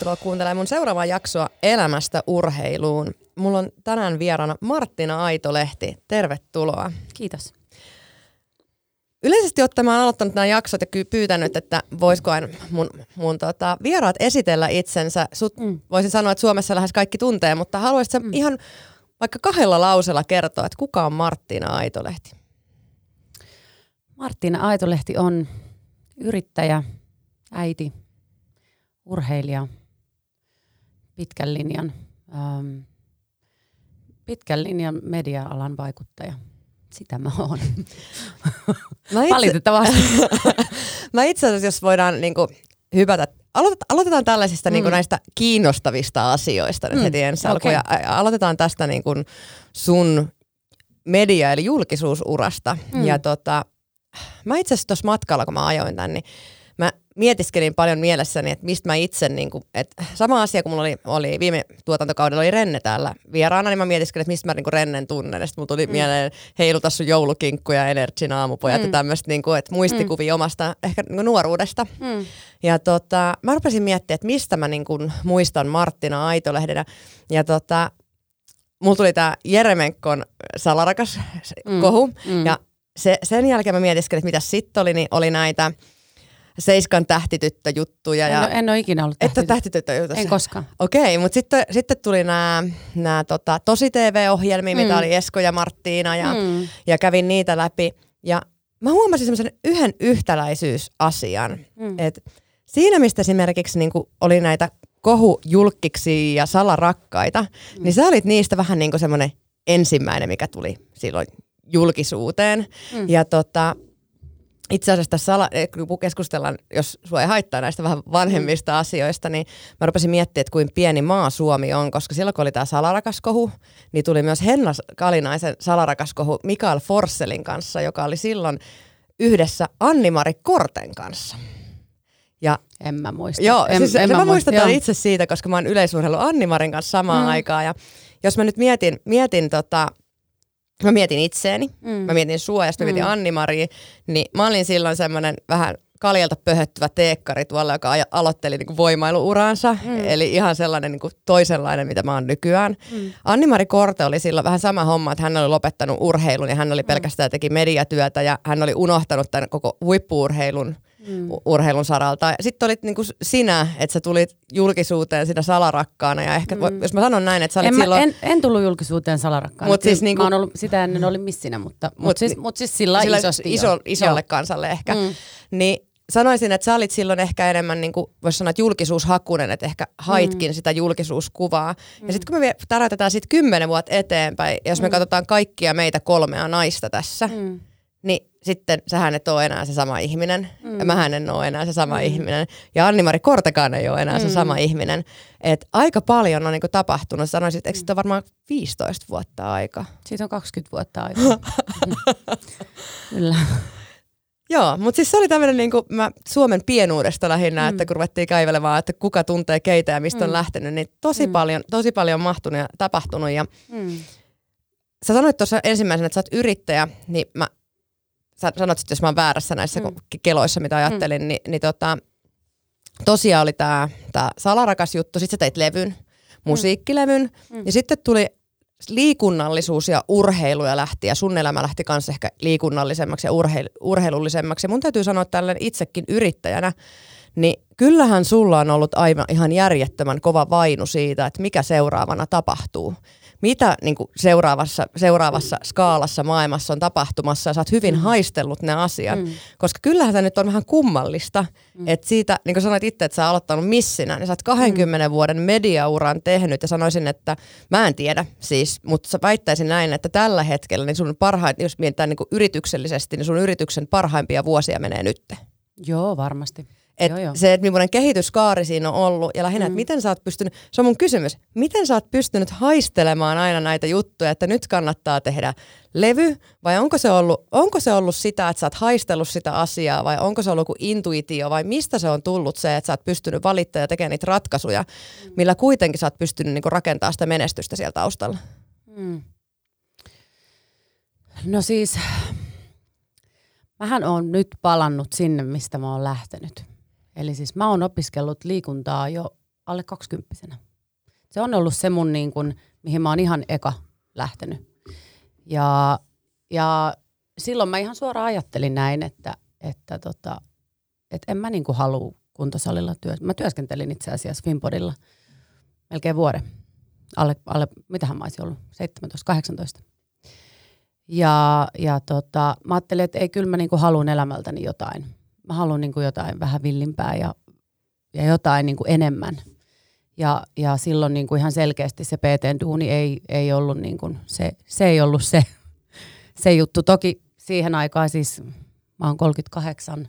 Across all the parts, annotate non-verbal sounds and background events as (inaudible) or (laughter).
Tervetuloa kuuntelemaan mun seuraavaa jaksoa Elämästä urheiluun. Mulla on tänään vieraana Marttina Aitolehti. Tervetuloa. Kiitos. Yleisesti ottaen mä oon aloittanut nämä jaksot ja pyytänyt, että voisiko mun, mun tota, vieraat esitellä itsensä. Sut mm. voisin sanoa, että Suomessa lähes kaikki tuntee, mutta haluaisitko mm. ihan vaikka kahdella lausella kertoa, että kuka on Marttina Aitolehti? Marttina Aitolehti on yrittäjä, äiti, urheilija, pitkän linjan, ähm, pitkän linjan media-alan vaikuttaja. Sitä mä oon. (laughs) Mä itse, Valitettavasti. (laughs) mä itse asiassa, jos voidaan niin kuin, hypätä, aloitetaan, aloitetaan tällaisista mm. niin kuin, näistä kiinnostavista asioista nyt mm. heti ensi okay. ja aloitetaan tästä niin kuin, sun media- eli julkisuusurasta. Mm. Ja tota, mä itse asiassa tuossa matkalla, kun mä ajoin tänne, niin mietiskelin paljon mielessäni, että mistä mä itse, niin kuin, että sama asia kun mulla oli, oli viime tuotantokaudella oli Renne täällä vieraana, niin mä mietiskelin, että mistä mä niin kuin Rennen tunnen. Sitten mulla tuli mm. mieleen heiluta sun joulukinkku ja Energin aamupojat mm. ja tämmöistä, niin kuin, että muistikuvia mm. omasta ehkä niin kuin nuoruudesta. Mm. Ja tota, mä rupesin miettimään, että mistä mä niin kuin, muistan Marttina Aitolehdenä. Ja tota, mulla tuli tämä Jeremenkon salarakas mm. kohu. Mm. Ja se, sen jälkeen mä mietiskelin, että mitä sitten oli, niin oli näitä – Seiskan tähtityttö-juttuja. En, ja... en ole ikinä ollut tähtityttö. Että tähtityttö En koskaan. Okei, okay, mutta sitten, sitten tuli nämä tota, tosi TV-ohjelmia, mm. mitä oli Esko ja Marttiina ja, mm. ja kävin niitä läpi. Ja mä huomasin semmoisen yhden yhtäläisyysasian, mm. että siinä mistä esimerkiksi niin oli näitä kohujulkkiksi ja salarakkaita, mm. niin sä olit niistä vähän niin kuin semmoinen ensimmäinen, mikä tuli silloin julkisuuteen. Mm. Ja tota, itse asiassa tässä sala, eh, kun keskustellaan, jos sua ei haittaa näistä vähän vanhemmista mm. asioista, niin mä rupesin miettimään, että kuin pieni maa Suomi on, koska silloin kun oli tämä salarakaskohu, niin tuli myös Henna Kalinaisen salarakaskohu Mikael Forsselin kanssa, joka oli silloin yhdessä Anni-Mari Korten kanssa. Ja, en mä muista. Joo, en, siis en mä, mä muistan joo. itse siitä, koska mä oon yleisurheilu Anni-Marin kanssa samaan mm. aikaan. Ja jos mä nyt mietin, mietin tota, mä mietin itseäni, mm. mä mietin sua ja sitten mm. mietin anni Maria, niin mä olin silloin semmoinen vähän kaljalta pöhöttyvä teekkari tuolla, joka aloitteli niinku voimailuuraansa, mm. eli ihan sellainen niinku toisenlainen, mitä mä oon nykyään. Mm. Anni-Mari Korte oli silloin vähän sama homma, että hän oli lopettanut urheilun ja hän oli mm. pelkästään teki mediatyötä ja hän oli unohtanut tämän koko huippuurheilun mm. urheilun saralta. Sitten olit niin kuin sinä, että sä tulit julkisuuteen sitä salarakkaana ja ehkä, mm. jos mä sanon näin, että sä olit en, silloin... en, en tullut julkisuuteen salarakkaana. Mut siis niinku... mä ollut, sitä ennen oli missinä, mutta mut, mut siis, mut siis sillä, sillä isosti iso, isolle Joo. kansalle ehkä. Mm. Niin sanoisin, että sä olit silloin ehkä enemmän, niin kuin voisi sanoa, että julkisuushakunen, että ehkä haitkin mm. sitä julkisuuskuvaa. Mm. Ja sitten kun me tärätetään sitten kymmenen vuotta eteenpäin, jos me mm. katsotaan kaikkia meitä kolmea naista tässä, mm niin sitten sähän et ole enää se sama ihminen. Mm. Ja mähän en ole enää se sama mm. ihminen. Ja Anni-Mari Kortekaan ei ole enää mm. se sama ihminen. Et aika paljon on niinku tapahtunut. Sanoisin, että eikö mm. on varmaan 15 vuotta aika? Siitä on 20 vuotta aikaa. (laughs) Kyllä. Joo, mutta siis se oli tämmöinen niinku, mä Suomen pienuudesta lähinnä, mm. että kun ruvettiin käivelemään, että kuka tuntee keitä ja mistä mm. on lähtenyt, niin tosi, mm. paljon, tosi paljon mahtunut ja tapahtunut. Ja mm. Sä sanoit tuossa ensimmäisenä, että sä oot yrittäjä, niin mä sanot sitten, jos mä oon väärässä näissä mm. keloissa, mitä ajattelin, mm. niin, niin tota, tosiaan oli tämä tää salarakas juttu. Sitten sä teit levyn, musiikkilevyn, mm. ja sitten tuli liikunnallisuus ja urheilu ja lähti, ja sun elämä lähti kanssa ehkä liikunnallisemmaksi ja urheil, urheilullisemmaksi. Ja mun täytyy sanoa tällä itsekin yrittäjänä, niin kyllähän sulla on ollut aivan ihan järjettömän kova vainu siitä, että mikä seuraavana tapahtuu mitä niin kuin seuraavassa, seuraavassa skaalassa maailmassa on tapahtumassa ja sä oot hyvin mm. haistellut ne asiat. Mm. Koska kyllähän se nyt on vähän kummallista, mm. että siitä, niin kuin sanoit itse, että sä oot aloittanut missinä, niin sä oot 20 mm. vuoden mediauran tehnyt ja sanoisin, että mä en tiedä siis, mutta sä väittäisin näin, että tällä hetkellä niin sun parhain, jos mietitään niin kuin yrityksellisesti, niin sun yrityksen parhaimpia vuosia menee nyt. Joo, varmasti. Et joo, joo. Se, että millainen kehityskaari siinä on ollut ja lähinnä, mm. että miten sä oot pystynyt, se on mun kysymys, miten sä oot pystynyt haistelemaan aina näitä juttuja, että nyt kannattaa tehdä levy vai onko se ollut, onko se ollut sitä, että sä oot haistellut sitä asiaa vai onko se ollut joku intuitio vai mistä se on tullut se, että sä oot pystynyt valittamaan ja tekemään niitä ratkaisuja, mm. millä kuitenkin sä oot pystynyt niinku rakentamaan sitä menestystä siellä taustalla? Mm. No siis, mähän on nyt palannut sinne, mistä mä oon lähtenyt. Eli siis mä oon opiskellut liikuntaa jo alle kaksikymppisenä. Se on ollut se mun, niin kun, mihin mä oon ihan eka lähtenyt. Ja, ja silloin mä ihan suoraan ajattelin näin, että, että, tota, että en mä niin halua kuntosalilla työ. Mä työskentelin itse asiassa Finpodilla melkein vuoden. Alle, alle mitähän mä olisin ollut, 17-18. Ja, ja tota, mä ajattelin, että ei kyllä mä niinku haluan elämältäni jotain. Mä haluan niinku jotain vähän villimpää ja, ja jotain niinku enemmän. Ja, ja silloin niinku ihan selkeästi se PT-duuni ei, ei ollut, niinku, se, se ei ollut se, (laughs) se juttu. Toki siihen aikaan siis, mä oon 38,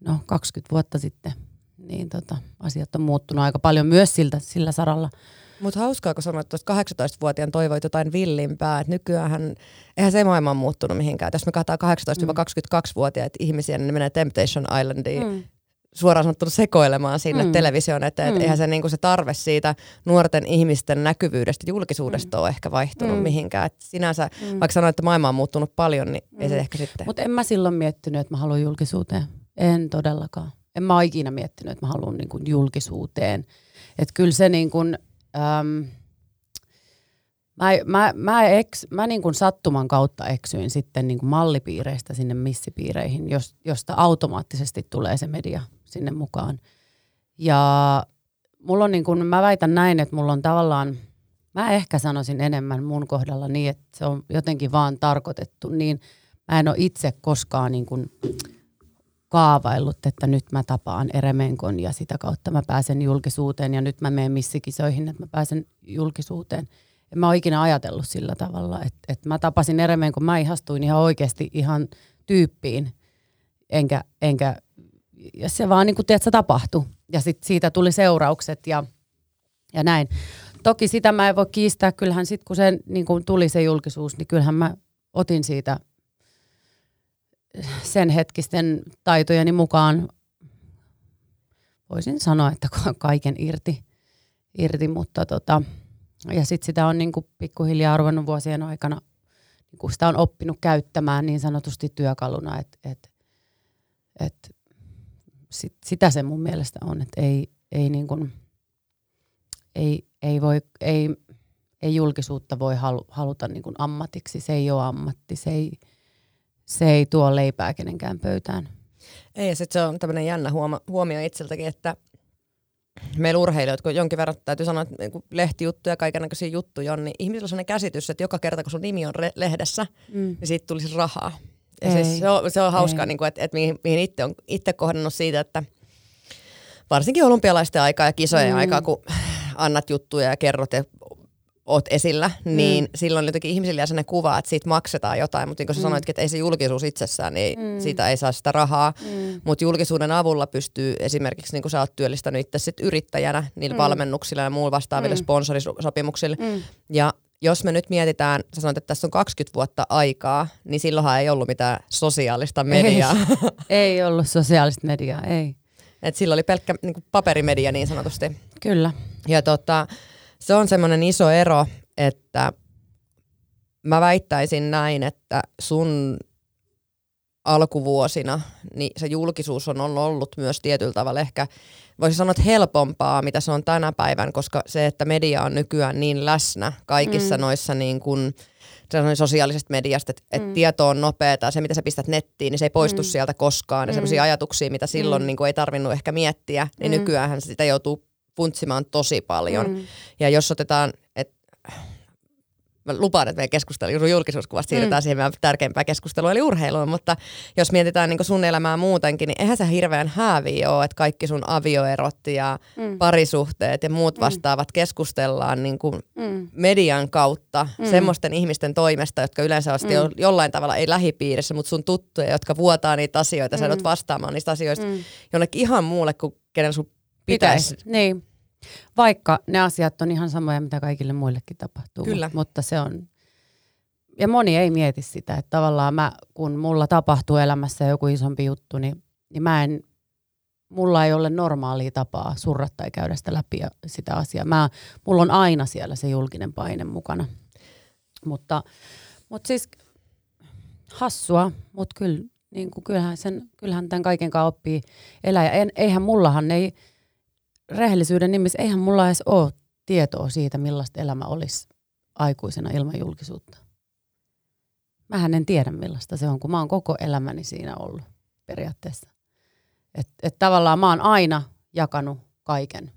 no 20 vuotta sitten, niin tota, asiat on muuttunut aika paljon myös siltä, sillä saralla – mutta hauskaa, kun sanoit, että 18-vuotiaan toivoit jotain villimpää. Et nykyään eihän se maailma on muuttunut mihinkään. Jos me katsotaan 18-22-vuotiaita ihmisiä, niin ne menee Temptation Islandiin mm. suoraan sanottuna sekoilemaan sinne mm. television eteen. Mm. eihän se, niinku se tarve siitä nuorten ihmisten näkyvyydestä, julkisuudesta mm. ole ehkä vaihtunut mm. mihinkään. Et sinänsä, mm. vaikka sanoit, että maailma on muuttunut paljon, niin mm. ei se mm. ehkä sitten. Mutta en mä silloin miettinyt, että mä haluan julkisuuteen. En todellakaan. En mä ikinä miettinyt, että mä haluan niin julkisuuteen. Että kyllä se niin kuin, Öm, mä, mä, mä, eks, mä niin kuin sattuman kautta eksyin sitten niin kuin mallipiireistä sinne missipiireihin, jos, josta automaattisesti tulee se media sinne mukaan. Ja mulla on niin kuin, mä väitän näin, että mulla on tavallaan, mä ehkä sanoisin enemmän mun kohdalla niin, että se on jotenkin vaan tarkoitettu, niin mä en ole itse koskaan niin kuin, kaavaillut, että nyt mä tapaan Eremenkon ja sitä kautta mä pääsen julkisuuteen ja nyt mä menen missikisoihin, että mä pääsen julkisuuteen. En mä ole ikinä ajatellut sillä tavalla, että, että mä tapasin Eremenkon, mä ihastuin ihan oikeasti ihan tyyppiin, enkä, enkä ja se vaan niin kuin se tapahtui. Ja sit siitä tuli seuraukset ja, ja näin. Toki sitä mä en voi kiistää, kyllähän sitten kun se niin kuin tuli se julkisuus, niin kyllähän mä otin siitä sen hetkisten taitojeni mukaan voisin sanoa, että kaiken irti, irti mutta tota, ja sitten sitä on niinku pikkuhiljaa arvannut vuosien aikana, niinku sitä on oppinut käyttämään niin sanotusti työkaluna, että et, et, sit, sitä se mun mielestä on, että ei, ei, niinku, ei, ei, voi, ei, ei julkisuutta voi halu, haluta niinku ammatiksi, se ei ole ammatti, se ei, se ei tuo leipää kenenkään pöytään. Ei, ja sitten se on tämmöinen jännä huoma- huomio itseltäkin, että meillä urheilijoilla, kun jonkin verran täytyy sanoa, että niin lehtijuttuja ja kaikenlaisia juttuja on, niin ihmisillä on sellainen käsitys, että joka kerta kun sun nimi on re- lehdessä, mm. niin siitä tulisi rahaa. Ja siis se, on, se on hauskaa, niin kuin, että, että mihin, mihin itse on itse kohdannut siitä, että varsinkin olympialaisten aikaa ja kisojen mm. aikaa, kun annat juttuja ja kerrot ja oot esillä, niin mm. silloin jotenkin ihmisillä jää sellainen kuva, että siitä maksetaan jotain, mutta niin kuin sä mm. sanoitkin, että ei se julkisuus itsessään, niin mm. siitä ei saa sitä rahaa, mm. mutta julkisuuden avulla pystyy esimerkiksi, niin kuin sä oot työllistänyt itse sit yrittäjänä niillä mm. valmennuksilla ja muilla vastaavilla mm. sponsorisopimuksilla, mm. ja jos me nyt mietitään, sä sanoit, että tässä on 20 vuotta aikaa, niin silloinhan ei ollut mitään sosiaalista mediaa. Ei, (laughs) ei ollut sosiaalista mediaa, ei. Et silloin oli pelkkä niin paperimedia niin sanotusti. Kyllä. Ja tota, se on semmoinen iso ero, että mä väittäisin näin, että sun alkuvuosina niin se julkisuus on ollut myös tietyllä tavalla ehkä, voisi sanoa, että helpompaa, mitä se on tänä päivän, koska se, että media on nykyään niin läsnä kaikissa mm. noissa niin kuin, sosiaalisesta mediasta, että, mm. että tieto on nopeaa, se mitä sä pistät nettiin, niin se ei poistu mm. sieltä koskaan. Ja mm. sellaisia ajatuksia, mitä silloin mm. niin kuin ei tarvinnut ehkä miettiä, niin mm. nykyään sitä joutuu funtsimaan tosi paljon. Mm. Ja jos otetaan, että mä lupaan, että meidän keskustelu julkisuuskuvasta siirrytään mm. siihen meidän tärkeimpään keskusteluun, eli urheiluun, mutta jos mietitään niin sun elämää muutenkin, niin eihän se hirveän hääviä ole, että kaikki sun avioerot ja mm. parisuhteet ja muut mm. vastaavat mm. keskustellaan niin kuin mm. median kautta mm. semmoisten ihmisten toimesta, jotka yleensä asti mm. jollain tavalla ei lähipiirissä, mutta sun tuttuja, jotka vuotaa niitä asioita, mm. sä vastaamaan niistä asioista mm. jonnekin ihan muulle kuin kenen sun pitäisi. Pitäis. Niin. Vaikka ne asiat on ihan samoja, mitä kaikille muillekin tapahtuu. Kyllä. Mutta se on, ja moni ei mieti sitä, että tavallaan mä, kun mulla tapahtuu elämässä joku isompi juttu, niin, niin mä en, mulla ei ole normaalia tapaa surra tai käydä sitä läpi ja sitä asiaa. Mä, mulla on aina siellä se julkinen paine mukana. Mutta, mutta siis hassua, mutta kyllä, niin kuin kyllähän, sen, kyllähän tämän kaiken kanssa oppii elää. Ja en, eihän mullahan ei, rehellisyyden nimissä, eihän mulla edes ole tietoa siitä, millaista elämä olisi aikuisena ilman julkisuutta. Mähän en tiedä millaista se on, kun mä oon koko elämäni siinä ollut periaatteessa. Että et tavallaan mä oon aina jakanut kaiken.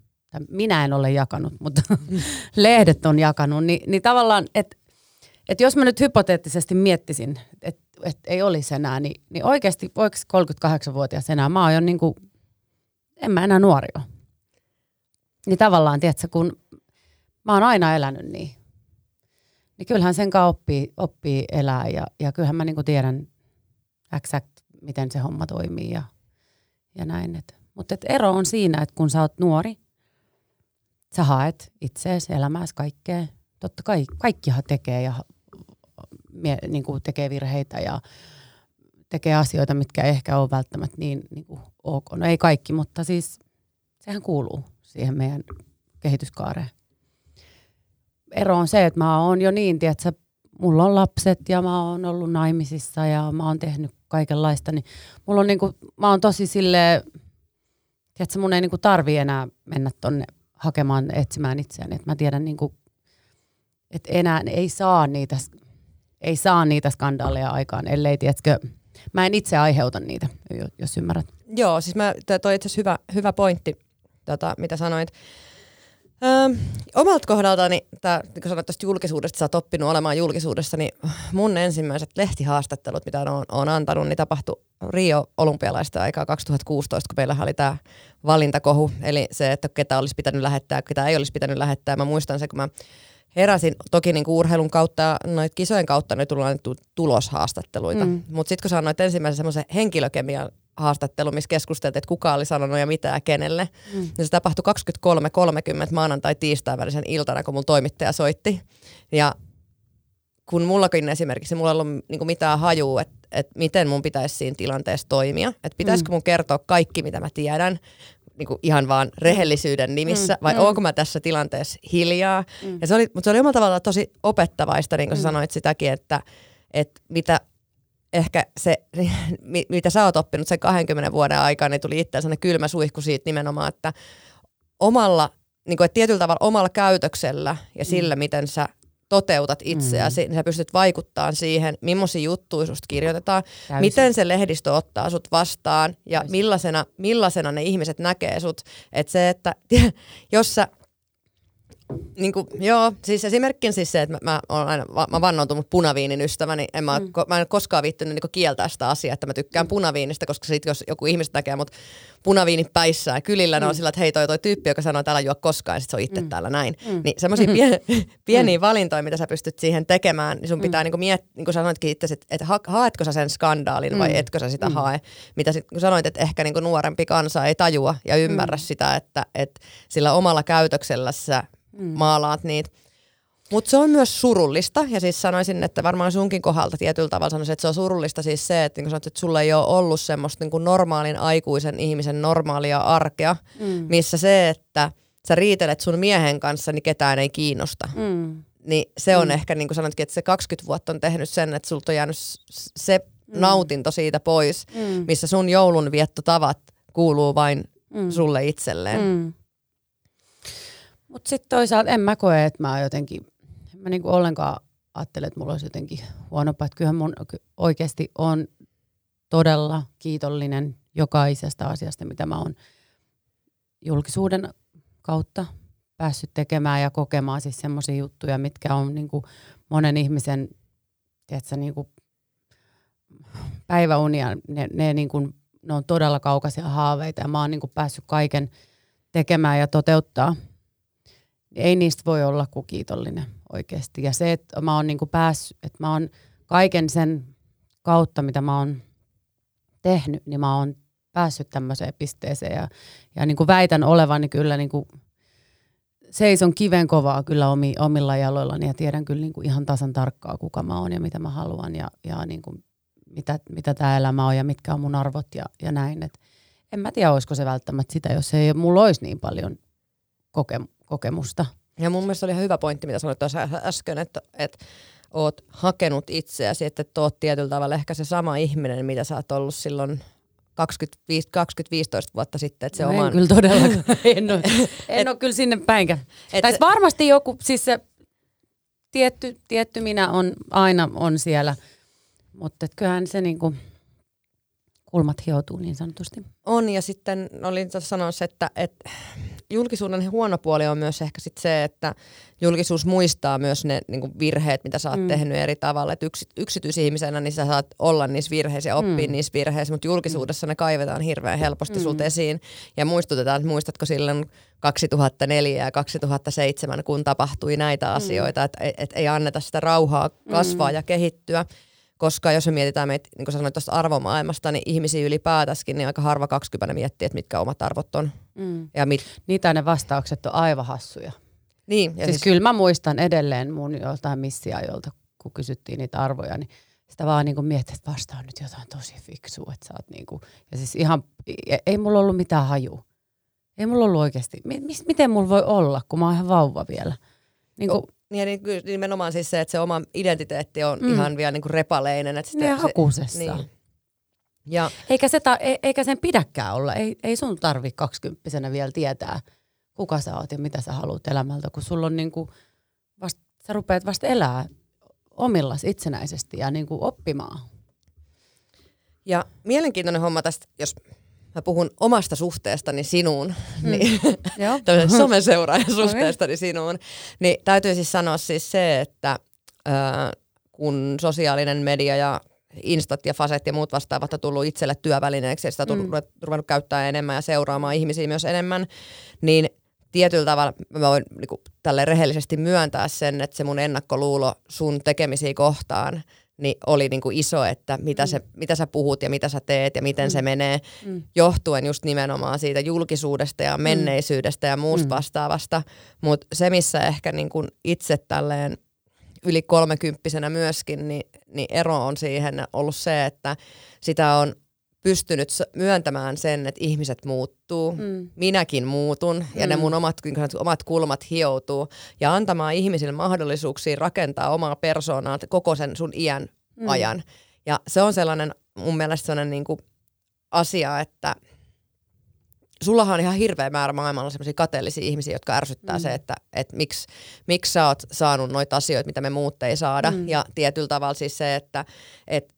Minä en ole jakanut, mutta (laughs) lehdet on jakanut. Ni, niin tavallaan, että et jos mä nyt hypoteettisesti miettisin, että et ei olisi enää, niin, niin oikeasti voiko 38-vuotias enää? Mä oon jo niin kuin, en mä enää nuori ole. Niin tavallaan, tiedätkö, kun mä oon aina elänyt niin, niin kyllähän sen kanssa oppii, oppii elää ja, ja kyllähän mä niinku tiedän exact, miten se homma toimii ja, ja näin. Mutta ero on siinä, että kun sä oot nuori, sä haet itseesi, elämääsi, kaikkea. Totta kai kaikkihan tekee ja mie, niin kuin tekee virheitä ja tekee asioita, mitkä ehkä ole välttämättä niin, niin kuin ok. No ei kaikki, mutta siis sehän kuuluu siihen meidän kehityskaareen. Ero on se, että mä oon jo niin, tiedätkö, mulla on lapset ja mä oon ollut naimisissa ja mä oon tehnyt kaikenlaista, niin mulla on niinku, mä oon tosi sille, tiedätkö, mun ei niinku tarvi enää mennä tonne hakemaan, etsimään itseäni, että mä tiedän niinku, että enää ei saa niitä, ei saa niitä skandaaleja aikaan, ellei, tiedätkö, mä en itse aiheuta niitä, jos ymmärrät. Joo, siis mä, toi itse hyvä, hyvä pointti, tota, mitä sanoit. Öö, omalta kohdaltani, tää, niin kun sanoit tuosta julkisuudesta, sä oot oppinut olemaan julkisuudessa, niin mun ensimmäiset lehtihaastattelut, mitä on, on antanut, niin tapahtui Rio olympialaista aikaa 2016, kun meillä oli tämä valintakohu, eli se, että ketä olisi pitänyt lähettää, ketä ei olisi pitänyt lähettää. Mä muistan se, kun mä heräsin, toki niin urheilun kautta ja noit kisojen kautta ne tuli tuloshaastatteluita, mm. mutta sitten kun sä annoit ensimmäisen semmoisen henkilökemian haastattelu, missä keskusteltiin, että kuka oli sanonut ja mitä ja kenelle. Mm. Ja se tapahtui 23.30 maanantai-tiistai välisen iltana, kun mulla toimittaja soitti. Ja kun mullakin esimerkiksi, mulla ei ollut niinku mitään hajua, että et miten mun pitäisi siinä tilanteessa toimia. Että pitäisikö mm. mun kertoa kaikki, mitä mä tiedän, niinku ihan vaan rehellisyyden nimissä, mm. vai mm. onko mä tässä tilanteessa hiljaa. Mm. Ja se oli, mutta se oli omalla tavalla tosi opettavaista, niin kuin mm. sä sanoit sitäkin, että, että mitä ehkä se, (laughs) mitä sä oot oppinut sen 20 vuoden aikana, niin tuli itse sellainen kylmä suihku siitä nimenomaan, että omalla, niin kuin, että tietyllä tavalla omalla käytöksellä ja mm. sillä, mm. miten sä toteutat itseäsi, mm. niin sä pystyt vaikuttamaan siihen, millaisia juttuja susta kirjoitetaan, Täysin. miten se lehdistö ottaa sut vastaan ja millaisena, millaisena ne ihmiset näkee sut. Että se, että (laughs) jos sä niin kuin, joo, siis esimerkkinä siis se, että mä, mä oon aina mä vannoutunut punaviinin ystäväni. En mä, mm. mä en koskaan viittynyt niin kieltää sitä asiaa, että mä tykkään mm. punaviinista, koska sit jos joku ihmiset näkee mut punaviini päissä ja kylillä, mm. ne on mm. sillä, että hei toi, toi tyyppi, joka sanoo, että älä juo koskaan, ja sit se on itse mm. täällä näin. Mm. Niin semmoisia mm. (laughs) pien, pieniä mm. valintoja, mitä sä pystyt siihen tekemään, niin sun pitää mm. niin miettiä, niin kuin sanoitkin itse, että, että ha, haetko sä sen skandaalin mm. vai etkö sä sitä mm. hae. Mitä sit, kun sanoit, että ehkä niin nuorempi kansa ei tajua ja ymmärrä mm. sitä, että, että sillä omalla käytöksellä sä mm. maalaat niitä. Mutta se on myös surullista, ja siis sanoisin, että varmaan sunkin kohdalta tietyllä tavalla sanoisin, että se on surullista siis se, että, niin sanoit, että sulla ei ole ollut semmoista niin normaalin aikuisen ihmisen normaalia arkea, mm. missä se, että sä riitelet sun miehen kanssa, niin ketään ei kiinnosta. Mm. Niin se on mm. ehkä, niin kuin sanoitkin, että se 20 vuotta on tehnyt sen, että sulta on jäänyt se mm. nautinto siitä pois, mm. missä sun joulunviettotavat kuuluu vain mm. sulle itselleen. Mm. Mutta sitten toisaalta en mä koe, että mä jotenkin, en mä niinku ollenkaan ajattele, että mulla olisi jotenkin huono että kyllähän mun oikeasti on todella kiitollinen jokaisesta asiasta, mitä mä oon julkisuuden kautta päässyt tekemään ja kokemaan siis semmoisia juttuja, mitkä on niinku monen ihmisen tiedätkö, niinku päiväunia, ne, ne, niinku, ne on todella kaukaisia haaveita ja mä oon niinku päässyt kaiken tekemään ja toteuttaa – ei niistä voi olla kuin kiitollinen oikeasti. Ja se, että mä oon niinku päässyt, että mä oon kaiken sen kautta, mitä mä oon tehnyt, niin mä oon päässyt tämmöiseen pisteeseen ja, ja niin kuin väitän olevani kyllä niin kuin seison kiven kovaa kyllä omi, omilla jaloillani ja tiedän kyllä niin kuin ihan tasan tarkkaa, kuka mä oon ja mitä mä haluan ja, ja niin kuin mitä, mitä tämä elämä on ja mitkä on mun arvot ja, ja näin. Et en mä tiedä, olisiko se välttämättä sitä, jos ei mulla olisi niin paljon kokemusta kokemusta. Ja mun mielestä oli ihan hyvä pointti, mitä sanoit tuossa äsken, että, että oot hakenut itseäsi, että et oot tietyllä tavalla ehkä se sama ihminen, mitä sä oot ollut silloin 20-15 vuotta sitten. Että se no oman... en kyllä todellakaan. (laughs) en ole, en ole kyllä sinne päinkään. Tai varmasti joku, siis se tietty, tietty minä on aina on siellä, mutta kyllähän se niinku, kulmat hioutuu niin sanotusti. On ja sitten olin sanomassa, että, että julkisuuden huono puoli on myös ehkä sit se, että julkisuus muistaa myös ne niin virheet, mitä sä oot mm. tehnyt eri tavalla. Et yks, yksityisihmisenä niin sä saat olla niissä virheissä ja oppia mm. niissä virheissä, mutta julkisuudessa mm. ne kaivetaan hirveän helposti mm. sulta esiin. Ja muistutetaan, että muistatko silloin 2004 ja 2007, kun tapahtui näitä mm. asioita, että et, et ei anneta sitä rauhaa kasvaa mm. ja kehittyä koska jos me mietitään meitä, niin kuin sanoit tuosta arvomaailmasta, niin ihmisiä ylipäätäskin, niin aika harva 20 miettii, että mitkä omat arvot on. Mm. Ja mit... Niitä ne vastaukset on aivan hassuja. Niin. Ja siis, siis kyllä mä muistan edelleen mun joltain missiajolta, kun kysyttiin niitä arvoja, niin sitä vaan niin miettii, että vastaan nyt jotain tosi fiksua, että sä oot niin kuin, ja siis ihan, ei mulla ollut mitään haju. Ei mulla ollut oikeasti, miten mulla voi olla, kun mä oon ihan vauva vielä. Niin kuin, niin, niin nimenomaan siis se, että se oma identiteetti on mm. ihan vielä niin kuin repaleinen. Että sitä, niin, hakusessa. Niin. Ja, eikä, se ta, e, eikä sen pidäkään olla. Ei, ei sun tarvi kaksikymppisenä vielä tietää, kuka sä oot ja mitä sä haluat elämältä, kun sulla on niin kuin vasta, sä rupeat vasta elää omillas itsenäisesti ja niin kuin oppimaan. Ja mielenkiintoinen homma tästä, jos mä puhun omasta suhteestani sinuun, mm. niin (laughs) tämmöisen (laughs) someseuraajan suhteestani sinuun, niin täytyy siis sanoa siis se, että äh, kun sosiaalinen media ja Instat ja Faset ja muut vastaavat on tullut itselle työvälineeksi ja sitä on mm. ruvennut käyttää enemmän ja seuraamaan ihmisiä myös enemmän, niin tietyllä tavalla mä voin niin tälle rehellisesti myöntää sen, että se mun ennakkoluulo sun tekemisiä kohtaan niin oli niin kuin iso, että mitä, mm. se, mitä sä puhut ja mitä sä teet ja miten mm. se menee, mm. johtuen just nimenomaan siitä julkisuudesta ja mm. menneisyydestä ja muusta mm. vastaavasta. Mutta se, missä ehkä niin kuin itse tälleen yli kolmekymppisenä myöskin, niin, niin ero on siihen ollut se, että sitä on pystynyt myöntämään sen, että ihmiset muuttuu, mm. minäkin muutun ja mm. ne mun omat, omat kulmat hioutuu ja antamaan ihmisille mahdollisuuksia rakentaa omaa persoonaa koko sen sun iän mm. ajan. Ja se on sellainen mun mielestä sellainen niin kuin asia, että sullahan on ihan hirveä määrä maailmalla sellaisia kateellisia ihmisiä, jotka ärsyttää mm. se, että, että miksi, miksi sä oot saanut noita asioita, mitä me muut ei saada. Mm. Ja tietyllä tavalla siis se, että, että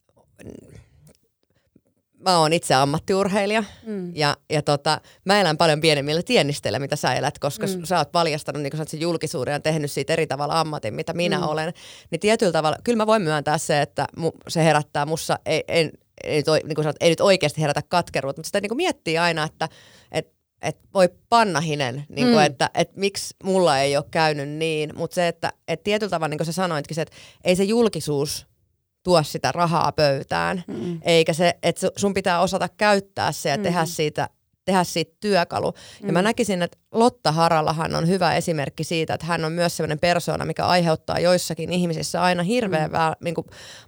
mä oon itse ammattiurheilija mm. ja, ja tota, mä elän paljon pienemmillä tiennisteillä, mitä sä elät, koska mm. sä oot paljastanut niin sen julkisuuden ja tehnyt siitä eri tavalla ammatin, mitä minä mm. olen. Niin tietyllä tavalla, kyllä mä voin myöntää se, että mu, se herättää mussa, ei, ei, ei, nyt, niin kuin sanot, ei nyt oikeasti herätä katkeruutta, mutta sitä niin kuin miettii aina, että et, et voi pannahinen, niin kuin, mm. että et miksi mulla ei ole käynyt niin, mutta se, että et tietyllä tavalla, niin kuin sä sanoitkin, se, että ei se julkisuus tuo sitä rahaa pöytään, mm. eikä se, että sun pitää osata käyttää se ja mm. tehdä siitä tehdä siitä työkalu. Mm. Ja mä mm. näkisin, että Lotta Harallahan on hyvä esimerkki siitä, että hän on myös sellainen persona, mikä aiheuttaa joissakin ihmisissä aina hirveän mm. vää, niin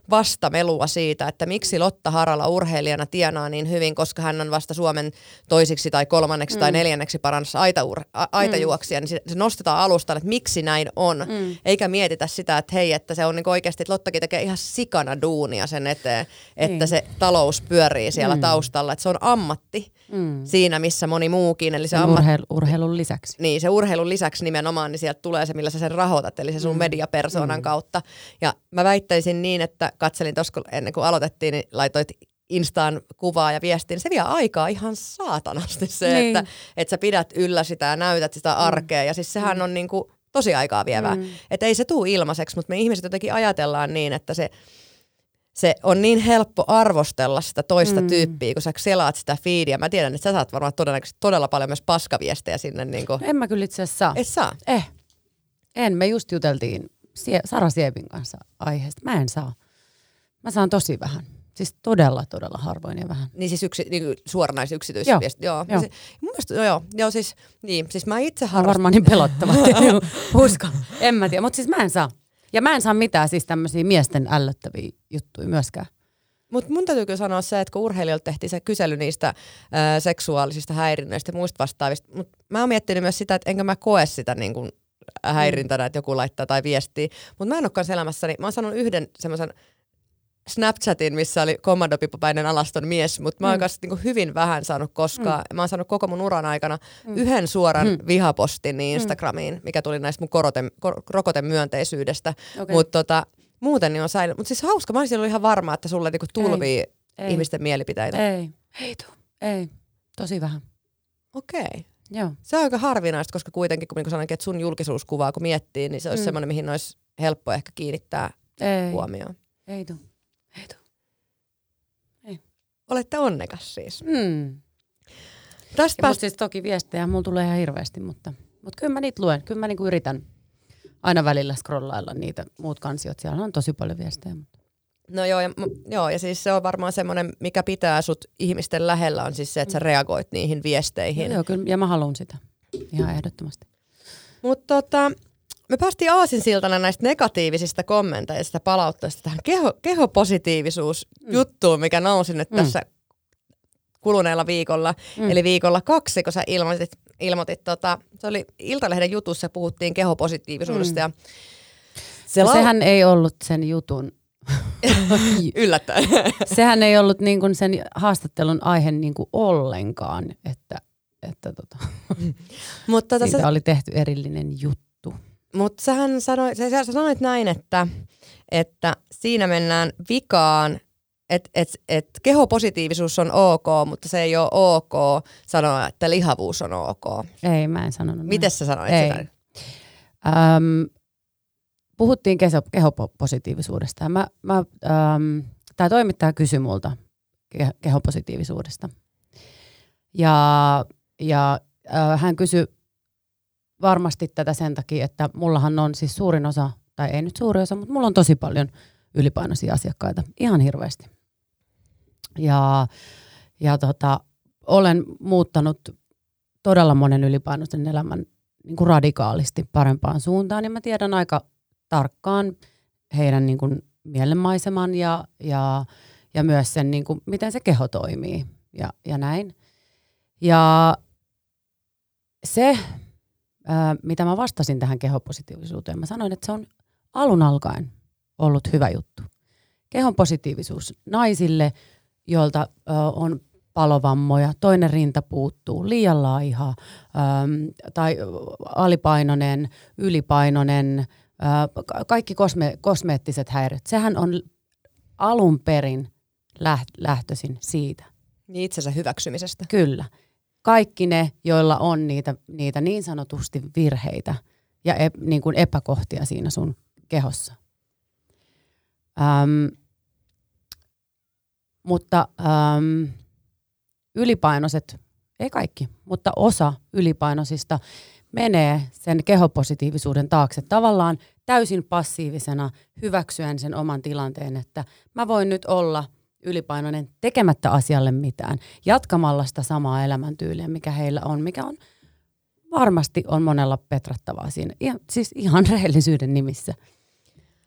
vastamelua siitä, että miksi Lotta Haralla urheilijana tienaa niin hyvin, koska hän on vasta Suomen toisiksi tai kolmanneksi mm. tai neljänneksi parannossa aitaur, a, aitajuoksija, mm. niin se, nostetaan alustaan, että miksi näin on, mm. eikä mietitä sitä, että hei, että se on niin oikeasti, että Lottakin tekee ihan sikana duunia sen eteen, että niin. se talous pyörii siellä mm. taustalla, että se on ammatti mm. siinä, missä moni muukin. Eli se ammat... urheilu, urheilun lisäksi. Niin, se urheilun lisäksi nimenomaan, niin sieltä tulee se, millä sä sen rahoitat, eli se sun mm. mediapersoonan mm. kautta. Ja mä väittäisin niin, että katselin tuossa, ennen kuin aloitettiin, niin laitoit Instaan kuvaa ja viestiin, se vie aikaa ihan saatanasti se, niin. että, että sä pidät yllä sitä ja näytät sitä mm. arkea. Mm. Ja siis sehän mm. on niin kuin tosi aikaa vievää. Mm. Että ei se tule ilmaiseksi, mutta me ihmiset jotenkin ajatellaan niin, että se se on niin helppo arvostella sitä toista mm. tyyppiä, kun sä selaat sitä feedia. Mä tiedän, että sä saat varmaan todennäköisesti todella paljon myös paskaviestejä sinne. Niin kuin. En mä kyllä itse asiassa saa. Et saa? Eh. En. Me just juteltiin Sie- Sara Siepin kanssa aiheesta. Mä en saa. Mä saan tosi vähän. Siis todella, todella harvoin ja vähän. Niin siis yksi, niin suoranais yksityisviesti. Joo. joo. joo. Siis, mun mielestä, joo, joo, joo, siis, niin, siis mä itse harrastan. varmaan niin pelottava. (laughs) Uskon. En mä tiedä, mutta siis mä en saa. Ja mä en saa mitään siis tämmöisiä miesten ällöttäviä juttuja myöskään. Mutta mun täytyy kyllä sanoa se, että kun urheilijoilta tehtiin se kysely niistä ää, seksuaalisista häirinnöistä ja muista vastaavista, mutta mä oon miettinyt myös sitä, että enkä mä koe sitä niin kuin häirintänä, että joku laittaa tai viestii. Mutta mä en olekaan elämässäni, mä oon sanonut yhden semmoisen Snapchatin, missä oli kommandopipopäinen alaston mies, mutta mä oon mm. kanssa niin hyvin vähän saanut koskaan. Mm. Mä oon saanut koko mun uran aikana mm. yhden suoran mm. vihapostin niin Instagramiin, mikä tuli näistä mun korote, kor, rokotemyönteisyydestä. Okay. Mutta tota, muuten niin on säilynyt. Mutta siis hauska, mä olisin ollut ihan varma, että sulle niinku tulvii ei. Ei. ihmisten mielipiteitä. Ei, ei tuu. Ei, tosi vähän. Okei. Okay. Joo. Se on aika harvinaista, koska kuitenkin, kun niin sanoinkin, että sun julkisuuskuvaa kun miettii, niin se olisi mm. semmoinen, mihin olisi helppo ehkä kiinnittää ei. huomioon. Ei tuu. Olette onnekas siis. Mm. Tästä pääst... siis toki viestejä mulla tulee ihan hirveästi, mutta, mutta kyllä mä niitä luen. Kyllä mä niinku yritän aina välillä scrollailla niitä muut kansiot. Siellä on tosi paljon viestejä. Mutta. No joo ja, joo, ja siis se on varmaan semmoinen, mikä pitää sut ihmisten lähellä, on siis se, että sä mm. reagoit niihin viesteihin. Joo, joo kyllä, ja mä haluan sitä. Ihan ehdottomasti. Mutta tota, me päästiin aasinsiltana näistä negatiivisista kommenteista palautteista tähän keho, kehopositiivisuus juttuun, mikä nousi nyt mm. tässä kuluneella viikolla. Mm. Eli viikolla kaksi, kun sä ilmoitit, ilmoitit tota, se oli Iltalehden jutussa, puhuttiin kehopositiivisuudesta. Mm. Ja se lau- sehän ei ollut sen jutun (laughs) Yllättäen. Sehän ei ollut niin kuin sen haastattelun aihe niin kuin ollenkaan, että, että tota, (laughs) Mutta tota, siitä oli tehty erillinen juttu. Mutta sähän sanoi, sä, sä sanoit näin, että, että siinä mennään vikaan, että et, et kehopositiivisuus on ok, mutta se ei ole ok sanoa, että lihavuus on ok. Ei, mä en sanonut Miten sä sanoit ei. sitä? Öm, puhuttiin kehopositiivisuudesta. Mä, mä, ähm, tämä toimittaja kysyi multa kehopositiivisuudesta. Ja, ja äh, hän kysyi varmasti tätä sen takia, että mullahan on siis suurin osa, tai ei nyt suuri osa, mutta mulla on tosi paljon ylipainoisia asiakkaita. Ihan hirveästi. Ja, ja tota, olen muuttanut todella monen ylipainoisen elämän niin kuin radikaalisti parempaan suuntaan, niin mä tiedän aika tarkkaan heidän niin kuin mielenmaiseman ja, ja, ja myös sen, niin kuin, miten se keho toimii ja, ja näin. Ja se, ää, mitä mä vastasin tähän kehopositiivisuuteen, mä sanoin, että se on alun alkaen ollut hyvä juttu. Kehon positiivisuus naisille, joilta on palovammoja, toinen rinta puuttuu, liian laiha tai alipainoinen, ylipainoinen, kaikki kosme, kosmeettiset häiriöt, sehän on alun perin lähtöisin siitä. Niin itsensä hyväksymisestä. Kyllä. Kaikki ne, joilla on niitä, niitä niin sanotusti virheitä ja e, niin kuin epäkohtia siinä sun kehossa. Öm, mutta öm, ylipainoiset, ei kaikki, mutta osa ylipainoisista menee sen kehopositiivisuuden taakse tavallaan täysin passiivisena hyväksyen sen oman tilanteen, että mä voin nyt olla ylipainoinen tekemättä asialle mitään, jatkamalla sitä samaa elämäntyyliä, mikä heillä on, mikä on varmasti on monella petrattavaa siinä, ihan, siis ihan (laughs) rehellisyyden nimissä.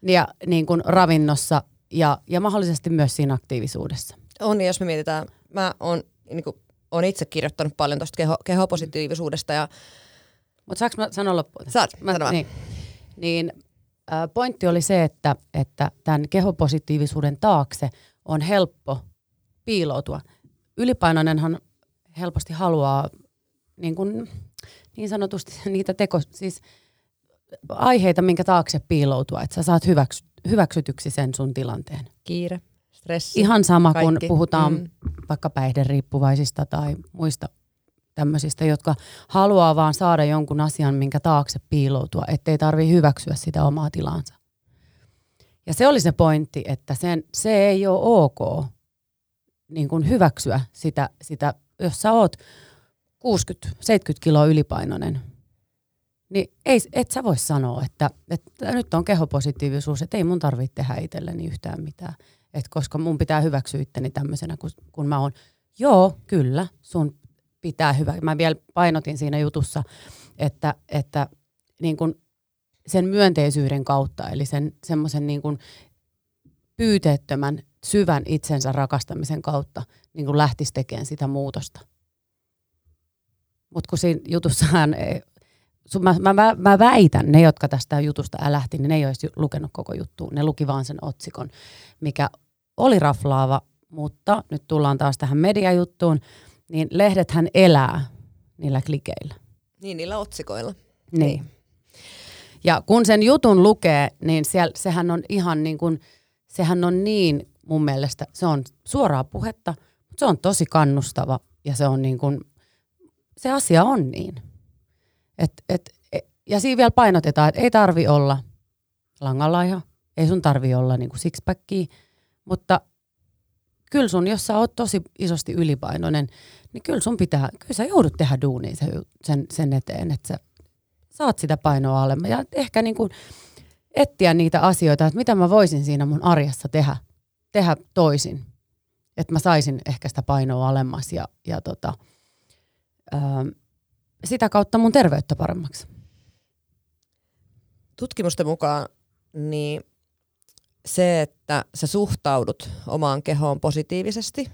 Ja niin kuin ravinnossa ja, ja mahdollisesti myös siinä aktiivisuudessa. On, jos me mietitään, mä oon, niin kuin, oon itse kirjoittanut paljon tuosta keho, kehopositiivisuudesta ja mutta saanko mä sanoa loppuun? Saat, mä, sanon niin, niin äh, pointti oli se, että, että tämän kehopositiivisuuden taakse on helppo piiloutua. Ylipainoinenhan helposti haluaa niin, kuin, niin sanotusti (laughs) niitä teko, siis aiheita, minkä taakse piiloutua, että sä saat hyväksy, hyväksytyksi sen sun tilanteen. Kiire, stressi. Ihan sama, kaikki. kun puhutaan mm. vaikka päihderiippuvaisista tai muista tämmöisistä, jotka haluaa vaan saada jonkun asian, minkä taakse piiloutua, ettei tarvitse hyväksyä sitä omaa tilansa. Ja se oli se pointti, että sen, se ei ole ok niin kuin hyväksyä sitä, sitä, jos sä oot 60-70 kiloa ylipainoinen, niin ei, et sä voi sanoa, että, että nyt on kehopositiivisuus, että ei mun tarvitse tehdä itselleni yhtään mitään. Et koska mun pitää hyväksyä itteni tämmöisenä, kun, kun mä oon. Joo, kyllä, sun pitää hyvä. Mä vielä painotin siinä jutussa, että, että niin kuin sen myönteisyyden kautta, eli sen semmoisen niin kuin pyyteettömän, syvän itsensä rakastamisen kautta niin kuin lähtisi tekemään sitä muutosta. Mutta kun siinä jutussahan, mä, mä, mä väitän, ne jotka tästä jutusta lähti, niin ne ei olisi lukenut koko juttua. Ne luki vaan sen otsikon, mikä oli raflaava, mutta nyt tullaan taas tähän mediajuttuun, niin lehdethän elää niillä klikeillä. Niin, niillä otsikoilla. Niin. Ja kun sen jutun lukee, niin siellä, sehän on ihan niin kuin, sehän on niin mun mielestä, se on suoraa puhetta, mutta se on tosi kannustava ja se on niin kuin, se asia on niin. Et, et, e, ja siinä vielä painotetaan, että ei tarvi olla langalaiha, ei sun tarvi olla niin kuin sixpackia, mutta kyllä sun, jos sä oot tosi isosti ylipainoinen, niin kyllä sun pitää, kyllä sä joudut tehdä duunia sen, sen, eteen, että sä saat sitä painoa alemmas. Ja ehkä niin kuin etsiä niitä asioita, että mitä mä voisin siinä mun arjessa tehdä, tehdä toisin. Että mä saisin ehkä sitä painoa alemmas ja, ja tota, ää, sitä kautta mun terveyttä paremmaksi. Tutkimusten mukaan niin se, että sä suhtaudut omaan kehoon positiivisesti,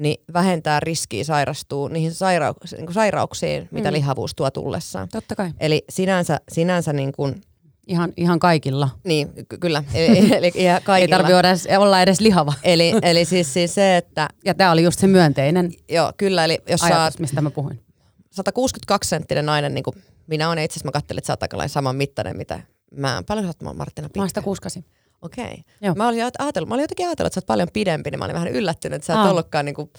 niin vähentää riskiä sairastua niihin sairau- niin sairauksiin, mitä mm. lihavuus tuo tullessaan. Totta kai. Eli sinänsä, sinänsä niin kuin, Ihan, ihan kaikilla. Niin, ky- kyllä. (laughs) Eli, eli ihan kaikilla. Ei tarvitse edes, olla edes lihava. Eli, eli siis, siis se, että... Ja tämä oli just se myönteinen Joo, kyllä. Eli jos ajatus, sä mistä mä puhuin. 162 senttinen nainen, niin kuin minä olen itse asiassa, mä katselin, että sä oot aika saman mittainen, mitä mä. Paljon sä oot Martina pitkä? Mä oon 168 okei. Okay. Mä, olin ajatellut, mä olin jotenkin ajatellut, että sä oot paljon pidempi, niin mä olin vähän yllättynyt, että sä Aa. et ollutkaan niin, kuin,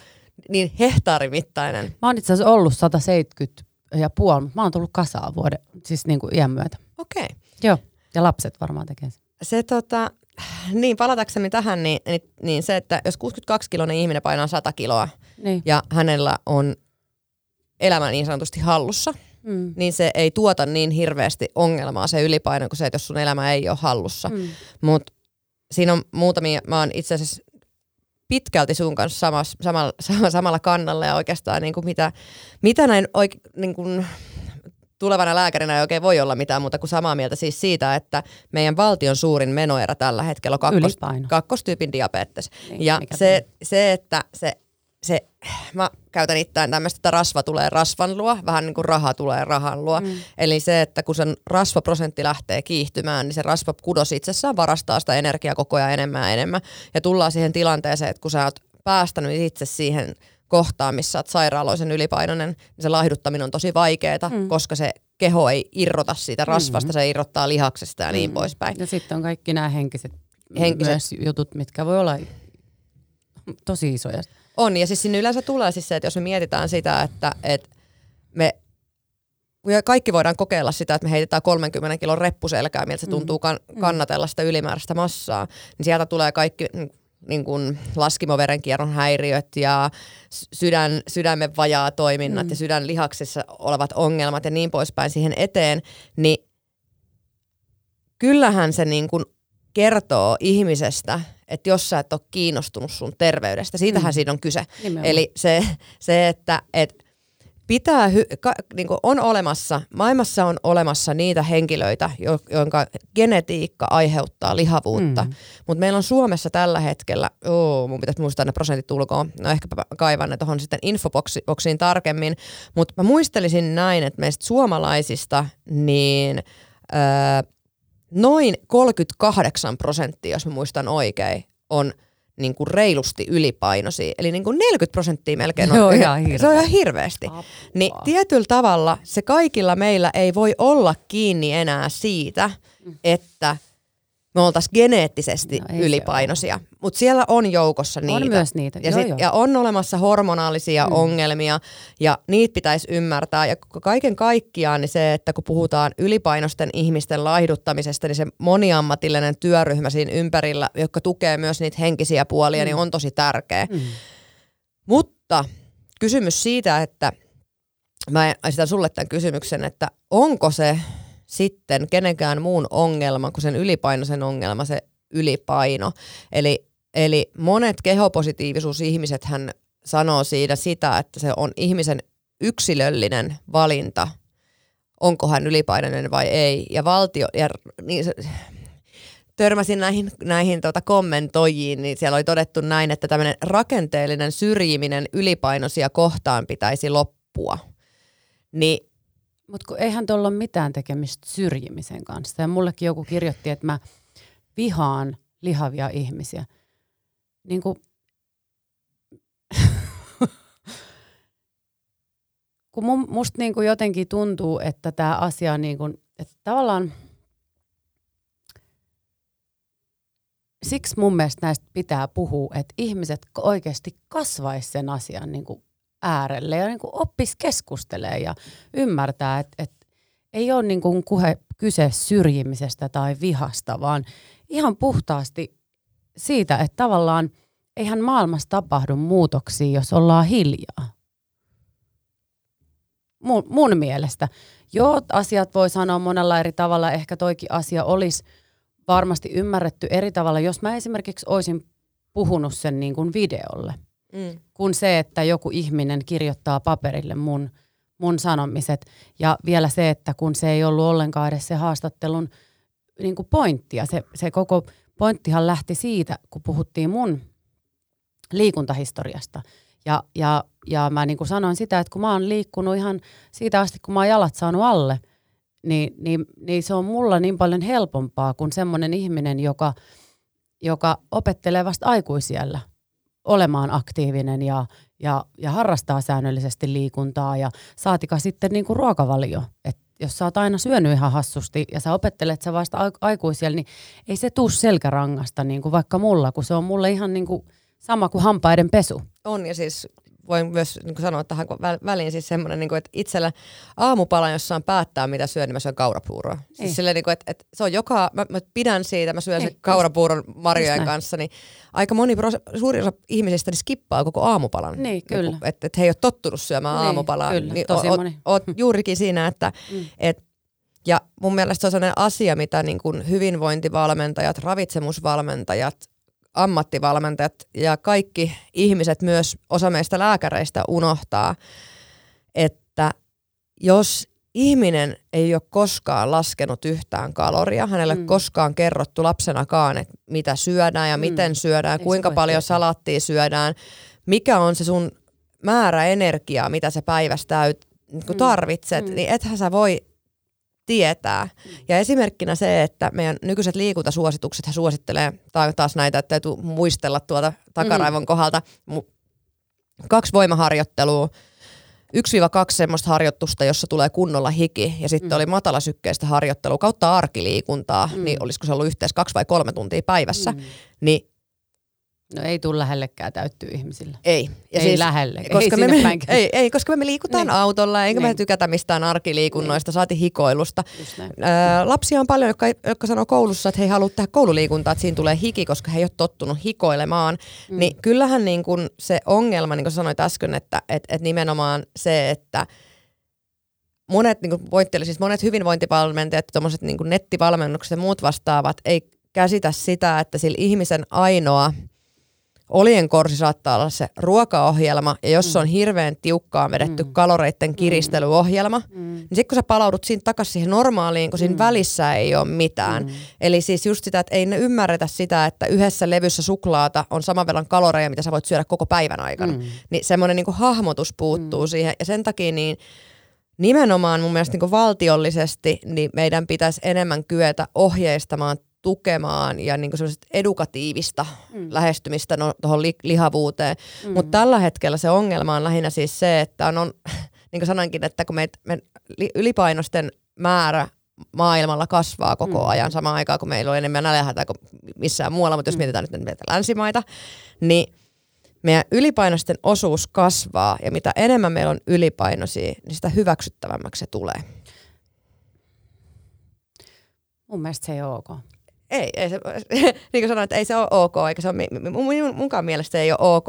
niin hehtaarimittainen. Mä oon itse asiassa ollut 170 ja puoli, mutta mä oon tullut kasaa vuoden, siis niin kuin iän myötä. Okei. Okay. Joo, ja lapset varmaan tekee sen. Se tota, niin palatakseni tähän, niin, niin, niin se, että jos 62-kiloinen ihminen painaa 100 kiloa niin. ja hänellä on elämä niin sanotusti hallussa – Mm. niin se ei tuota niin hirveästi ongelmaa se ylipaino kuin se, että jos sun elämä ei ole hallussa. Mm. Mutta siinä on muutamia, mä oon itse asiassa pitkälti sun kanssa samas, samalla, (laughs) samalla kannalla ja oikeastaan niin kuin mitä, mitä näin oike, niin kuin tulevana lääkärinä ei oikein voi olla mitään muuta kuin samaa mieltä siis siitä, että meidän valtion suurin menoerä tällä hetkellä on kakkos, Ylipaino. kakkostyypin diabetes. Niin, ja se, se, että se, se, mä käytän itseään tämmöistä, että rasva tulee rasvan luo, vähän niin kuin raha tulee rahan luo. Mm. Eli se, että kun sen rasvaprosentti lähtee kiihtymään, niin se rasva kudos itsessään varastaa sitä energiaa koko ajan enemmän ja enemmän. Ja tullaan siihen tilanteeseen, että kun sä oot päästänyt itse siihen kohtaan, missä oot sairaaloisen ylipainoinen, niin se laihduttaminen on tosi vaikeaa, mm. koska se keho ei irrota siitä rasvasta, mm. se irrottaa lihaksesta ja niin Mm. poispäin. Ja sitten on kaikki nämä henkiset, Henkiset. Jutut, mitkä voi olla tosi isoja. On, ja siis sinne yleensä tulee siis se, että jos me mietitään sitä, että, että me ja kaikki voidaan kokeilla sitä, että me heitetään 30 kilon reppuselkää, miltä se tuntuu kan- kannatella sitä ylimääräistä massaa, niin sieltä tulee kaikki mm, niin kuin laskimoverenkierron häiriöt ja sydän, sydämen vajaa toiminnat mm. ja sydänlihaksissa olevat ongelmat ja niin poispäin siihen eteen, niin kyllähän se niin kuin kertoo ihmisestä, että jos sä et ole kiinnostunut sun terveydestä, siitähän mm. siinä on kyse. Nimenomaan. Eli se, se että et pitää, hy- ka, niin on olemassa, maailmassa on olemassa niitä henkilöitä, jo, jonka genetiikka aiheuttaa lihavuutta, mm. mutta meillä on Suomessa tällä hetkellä, oo, mun pitäisi muistaa ne prosentit ulkoa, no ehkä kaivan ne tuohon sitten infoboksiin tarkemmin, mutta mä muistelisin näin, että meistä suomalaisista niin öö, noin 38 prosenttia, jos mä muistan oikein, on niin kuin reilusti ylipainoisia. Eli niin kuin 40 prosenttia melkein on. Joo, ihan se on ihan hirveästi. Apua. Niin tietyllä tavalla se kaikilla meillä ei voi olla kiinni enää siitä, että me oltaisiin geneettisesti No ylipainoisia. Mutta siellä on joukossa niitä. On myös niitä, Ja, joo, sit, joo. ja on olemassa hormonaalisia mm. ongelmia ja niitä pitäisi ymmärtää. Ja kaiken kaikkiaan niin se, että kun puhutaan ylipainosten ihmisten laihduttamisesta, niin se moniammatillinen työryhmä siinä ympärillä, joka tukee myös niitä henkisiä puolia, mm. niin on tosi tärkeä. Mm. Mutta kysymys siitä, että mä esitän sulle tämän kysymyksen, että onko se sitten kenenkään muun ongelma kuin sen ylipainoisen ongelma, se ylipaino. Eli, eli monet kehopositiivisuusihmiset hän sanoo siitä sitä, että se on ihmisen yksilöllinen valinta, onko hän ylipainoinen vai ei. Ja valtio, ja niin se, törmäsin näihin, näihin tota kommentoijiin, niin siellä oli todettu näin, että tämmöinen rakenteellinen syrjiminen ylipainoisia kohtaan pitäisi loppua. Niin Mutta eihän tuolla ole mitään tekemistä syrjimisen kanssa. Ja mullekin joku kirjoitti, että mä vihaan lihavia ihmisiä. niin kuin, (laughs) kun mun, musta niin kuin jotenkin tuntuu, että tämä asia niin kuin, että tavallaan siksi mun mielestä näistä pitää puhua, että ihmiset oikeasti kasvaisi sen asian niin kuin äärelle ja niin kuin oppis keskustelee ja ymmärtää, että, että ei ole niin kuin kuhe, kyse syrjimisestä tai vihasta, vaan ihan puhtaasti siitä, että tavallaan eihän maailmassa tapahdu muutoksia, jos ollaan hiljaa. Mun, mun mielestä. Joo, asiat voi sanoa monella eri tavalla. Ehkä toikin asia olisi varmasti ymmärretty eri tavalla, jos mä esimerkiksi olisin puhunut sen niin kuin videolle. Mm. Kuin se, että joku ihminen kirjoittaa paperille mun, mun sanomiset. Ja vielä se, että kun se ei ollut ollenkaan edes se haastattelun niin kuin pointtia. Se, se koko pointtihan lähti siitä, kun puhuttiin mun liikuntahistoriasta. Ja, ja, ja mä niin kuin sanoin sitä, että kun mä oon liikkunut ihan siitä asti, kun mä oon jalat saanut alle, niin, niin, niin se on mulla niin paljon helpompaa kuin semmoinen ihminen, joka, joka opettelee vasta aikuisiellä olemaan aktiivinen ja, ja, ja harrastaa säännöllisesti liikuntaa ja saatika sitten niin kuin ruokavalio. Et jos sä oot aina syönyt ihan hassusti ja sä opettelet sä vasta aikuisiellä, niin ei se tuu selkärangasta niin kuin vaikka mulla, kun se on mulle ihan niin kuin sama kuin hampaiden pesu. On ja siis voin myös niin kuin sanoa tähän väliin siis semmoinen, niin kuin, että itsellä aamupala, jossa on päättää, mitä syön, niin mä syön kaurapuuroa. Siis silleen, niin kuin, että, että se on joka, mä, mä pidän siitä, mä syön Ei. sen kaurapuuron marjojen kanssa, niin aika moni, suuri osa ihmisistä niin skippaa koko aamupalan. Niin, niin kyllä. Niin että, että he ei ole tottunut syömään niin, aamupalaa. Kyllä, niin tosi oot, moni. Oot juurikin siinä, että mm. et, ja mun mielestä se on sellainen asia, mitä niin kuin hyvinvointivalmentajat, ravitsemusvalmentajat, ammattivalmentajat ja kaikki ihmiset, myös osa meistä lääkäreistä unohtaa, että jos ihminen ei ole koskaan laskenut yhtään kaloria, hänelle mm. koskaan kerrottu lapsenakaan, että mitä syödään ja mm. miten syödään, ei kuinka paljon tietää. salattia syödään, mikä on se sun määrä energiaa, mitä sä päivästä täyt, niin mm. tarvitset, mm. niin ethän sä voi tietää. Ja esimerkkinä se, että meidän nykyiset liikuntasuositukset he suosittelee, tai taas näitä, että täytyy muistella tuota takaraivon mm. kohdalta, kaksi voimaharjoittelua, 1-2 semmoista harjoitusta, jossa tulee kunnolla hiki, ja sitten mm. oli matalasykkeistä harjoittelua kautta arkiliikuntaa, mm. niin olisiko se ollut yhteensä kaksi vai kolme tuntia päivässä, mm. niin No ei tule lähellekään täyttyä ihmisillä. Ei. Ja ei siis, lähelle. Koska ei, me, ei, ei, koska me liikutaan niin. autolla, eikä niin. me tykätä mistään arkiliikunnoista, niin. saati hikoilusta. Ö, lapsia on paljon, jotka, jotka sanoo koulussa, että he ei halua tehdä koululiikuntaa, että siinä tulee hiki, koska he ei ole tottunut hikoilemaan. Mm. Niin kyllähän niin kun se ongelma, niin kuin sanoit äsken, että et, et nimenomaan se, että monet, niin kuin siis monet hyvinvointivalmentajat, tuommoiset niin nettivalmennukset ja muut vastaavat, ei käsitä sitä, että sillä ihmisen ainoa – Olien korsi saattaa olla se ruokaohjelma, ja jos mm. on hirveän tiukkaan vedetty mm. kaloreiden kiristelyohjelma, mm. niin sitten kun sä palaudut siinä takaisin siihen normaaliin, kun siinä mm. välissä ei ole mitään. Mm. Eli siis just sitä, että ei ne ymmärretä sitä, että yhdessä levyssä suklaata on saman verran kaloreja, mitä sä voit syödä koko päivän aikana. Mm. Niin semmoinen niin hahmotus puuttuu mm. siihen, ja sen takia niin nimenomaan mun mielestä niin valtiollisesti niin meidän pitäisi enemmän kyetä ohjeistamaan tukemaan ja niin edukatiivista mm. lähestymistä no, tuohon li- lihavuuteen. Mm. Mutta tällä hetkellä se ongelma on lähinnä siis se, että on, on (laughs) niin kuin sanoinkin, että kun meitä, me ylipainosten määrä maailmalla kasvaa koko mm. ajan samaan aikaan, kun meillä on enemmän nälänhätä kuin missään muualla, mutta jos mm. mietitään nyt meitä länsimaita, niin meidän ylipainosten osuus kasvaa ja mitä enemmän meillä on ylipainoisia, niin sitä hyväksyttävämmäksi se tulee. Mun mielestä se ei ole ok ei, ei se, (laughs) niin kuin sanoin, että ei se ole ok, eikä se ole, mun, munkaan mielestä se ei ole ok.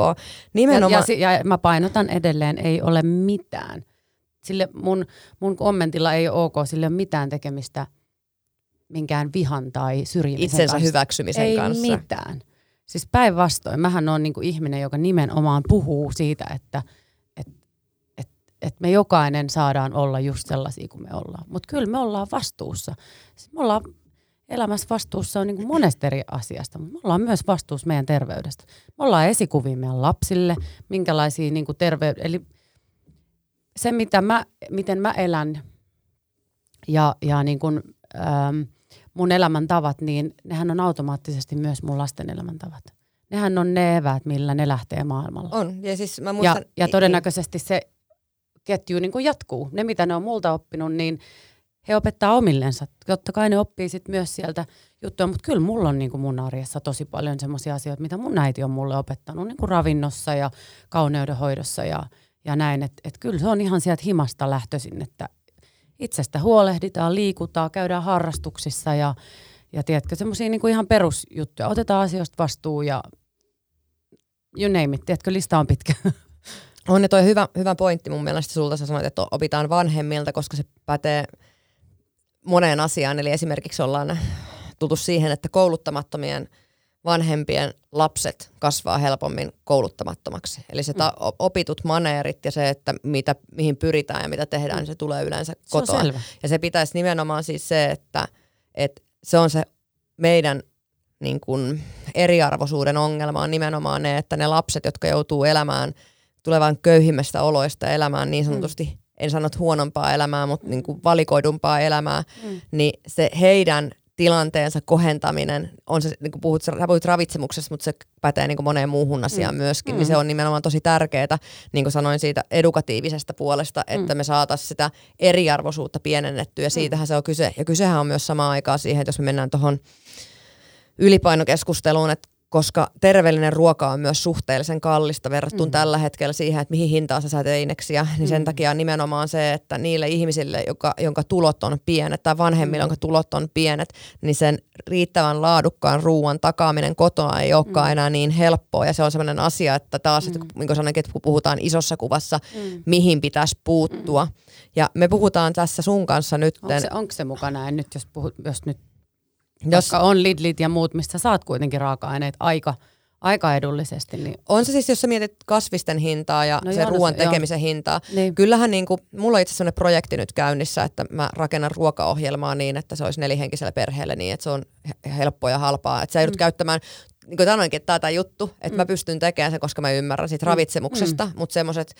Nimenomaan... Ja, ja, ja mä painotan edelleen, ei ole mitään. Sille mun, mun kommentilla ei ole ok, sille ole mitään tekemistä minkään vihan tai syrjimisen Itsensä kanssa. hyväksymisen ei kanssa. Ei mitään. Siis päinvastoin, mähän on niinku ihminen, joka nimenomaan puhuu siitä, että et, et, et me jokainen saadaan olla just sellaisia kuin me ollaan. Mutta kyllä me ollaan vastuussa. Siis me ollaan elämässä vastuussa on niin kuin monesta eri asiasta, mutta me ollaan myös vastuussa meidän terveydestä. Me ollaan esikuvia meidän lapsille, minkälaisia niin kuin eli se, mitä mä, miten mä elän ja, ja niin kuin, ähm, mun elämäntavat, niin nehän on automaattisesti myös mun lasten elämäntavat. nehän on ne eväät, millä ne lähtee maailmalla. On, ja siis mä muistan... Ja, ja todennäköisesti se ketju niin kuin jatkuu. Ne, mitä ne on multa oppinut, niin he opettaa omillensa. Totta kai ne oppii sit myös sieltä juttuja, mutta kyllä mulla on niin kuin mun arjessa tosi paljon sellaisia asioita, mitä mun äiti on mulle opettanut niin kuin ravinnossa ja kauneudenhoidossa ja, ja näin. Että et kyllä se on ihan sieltä himasta lähtöisin, että itsestä huolehditaan, liikutaan, käydään harrastuksissa ja, ja tiedätkö, semmoisia niin ihan perusjuttuja. Otetaan asioista vastuu ja you name it, tiedätkö, lista on pitkä. On ne toi hyvä, hyvä pointti mun mielestä sulta. Sä sanoit, että opitaan vanhemmilta, koska se pätee moneen asiaan. Eli esimerkiksi ollaan tultu siihen, että kouluttamattomien vanhempien lapset kasvaa helpommin kouluttamattomaksi. Eli se ta- opitut maneerit ja se, että mitä, mihin pyritään ja mitä tehdään, niin se tulee yleensä kotoa. Se ja se pitäisi nimenomaan siis se, että, että se on se meidän niin kuin eriarvoisuuden ongelma on nimenomaan ne, että ne lapset, jotka joutuu elämään tulevan köyhimmästä oloista elämään niin sanotusti, mm. En sano huonompaa elämää, mutta niin kuin valikoidumpaa elämää, mm. niin se heidän tilanteensa kohentaminen, on se, niin kuin puhut, sä puhut ravitsemuksesta, mutta se pätee niin kuin moneen muuhun asiaan mm. myöskin, mm. niin se on nimenomaan tosi tärkeää, niin kuin sanoin siitä edukatiivisesta puolesta, että mm. me saataisiin sitä eriarvoisuutta pienennettyä, ja mm. siitähän mm. se on kyse. Ja kysehän on myös samaan aikaan siihen, että jos me mennään tuohon ylipainokeskusteluun, että koska terveellinen ruoka on myös suhteellisen kallista verrattuna mm. tällä hetkellä siihen, että mihin hintaan sä saat eineksiä, niin sen mm. takia nimenomaan se, että niille ihmisille, joka, jonka tulot on pienet tai vanhemmille, mm. jonka tulot on pienet, niin sen riittävän laadukkaan ruoan takaaminen kotona ei olekaan mm. enää niin helppoa ja se on sellainen asia, että taas, mm. että, niin kuin sanoin, että kun puhutaan isossa kuvassa, mm. mihin pitäisi puuttua. Mm. Ja me puhutaan tässä sun kanssa nyt. Onko se, onko se mukana nyt, jos, puhut, jos nyt jos, Koska on Lidlit ja muut, mistä saat kuitenkin raaka-aineet aika, aika edullisesti. Niin... On se siis, jos sä mietit kasvisten hintaa ja no sen joo, ruoan no, tekemisen joo. hintaa. Niin. Kyllähän niin kuin, mulla on itse asiassa projekti nyt käynnissä, että mä rakennan ruokaohjelmaa niin, että se olisi nelihenkiselle perheelle niin, että se on helppoa ja halpaa. Että sä joudut mm. käyttämään niin kuin sanoinkin, tämä juttu, että mm. mä pystyn tekemään sen, koska mä ymmärrän siitä mm. ravitsemuksesta, mm. mutta semmoiset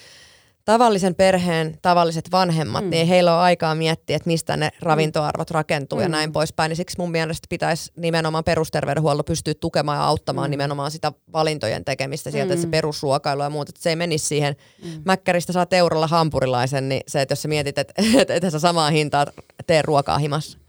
tavallisen perheen tavalliset vanhemmat, mm. niin heillä on aikaa miettiä, että mistä ne ravintoarvot rakentuu mm. ja näin poispäin. Niin siksi mun mielestä pitäisi nimenomaan perusterveydenhuolto pystyä tukemaan ja auttamaan mm. nimenomaan sitä valintojen tekemistä sieltä, mm. että se perusruokailu ja muuta, että se ei menisi siihen. Mm. Mäkkäristä saa eurolla hampurilaisen, niin se, että jos sä mietit, että, (laughs) että, että sä samaa hintaa tee ruokaa himassa.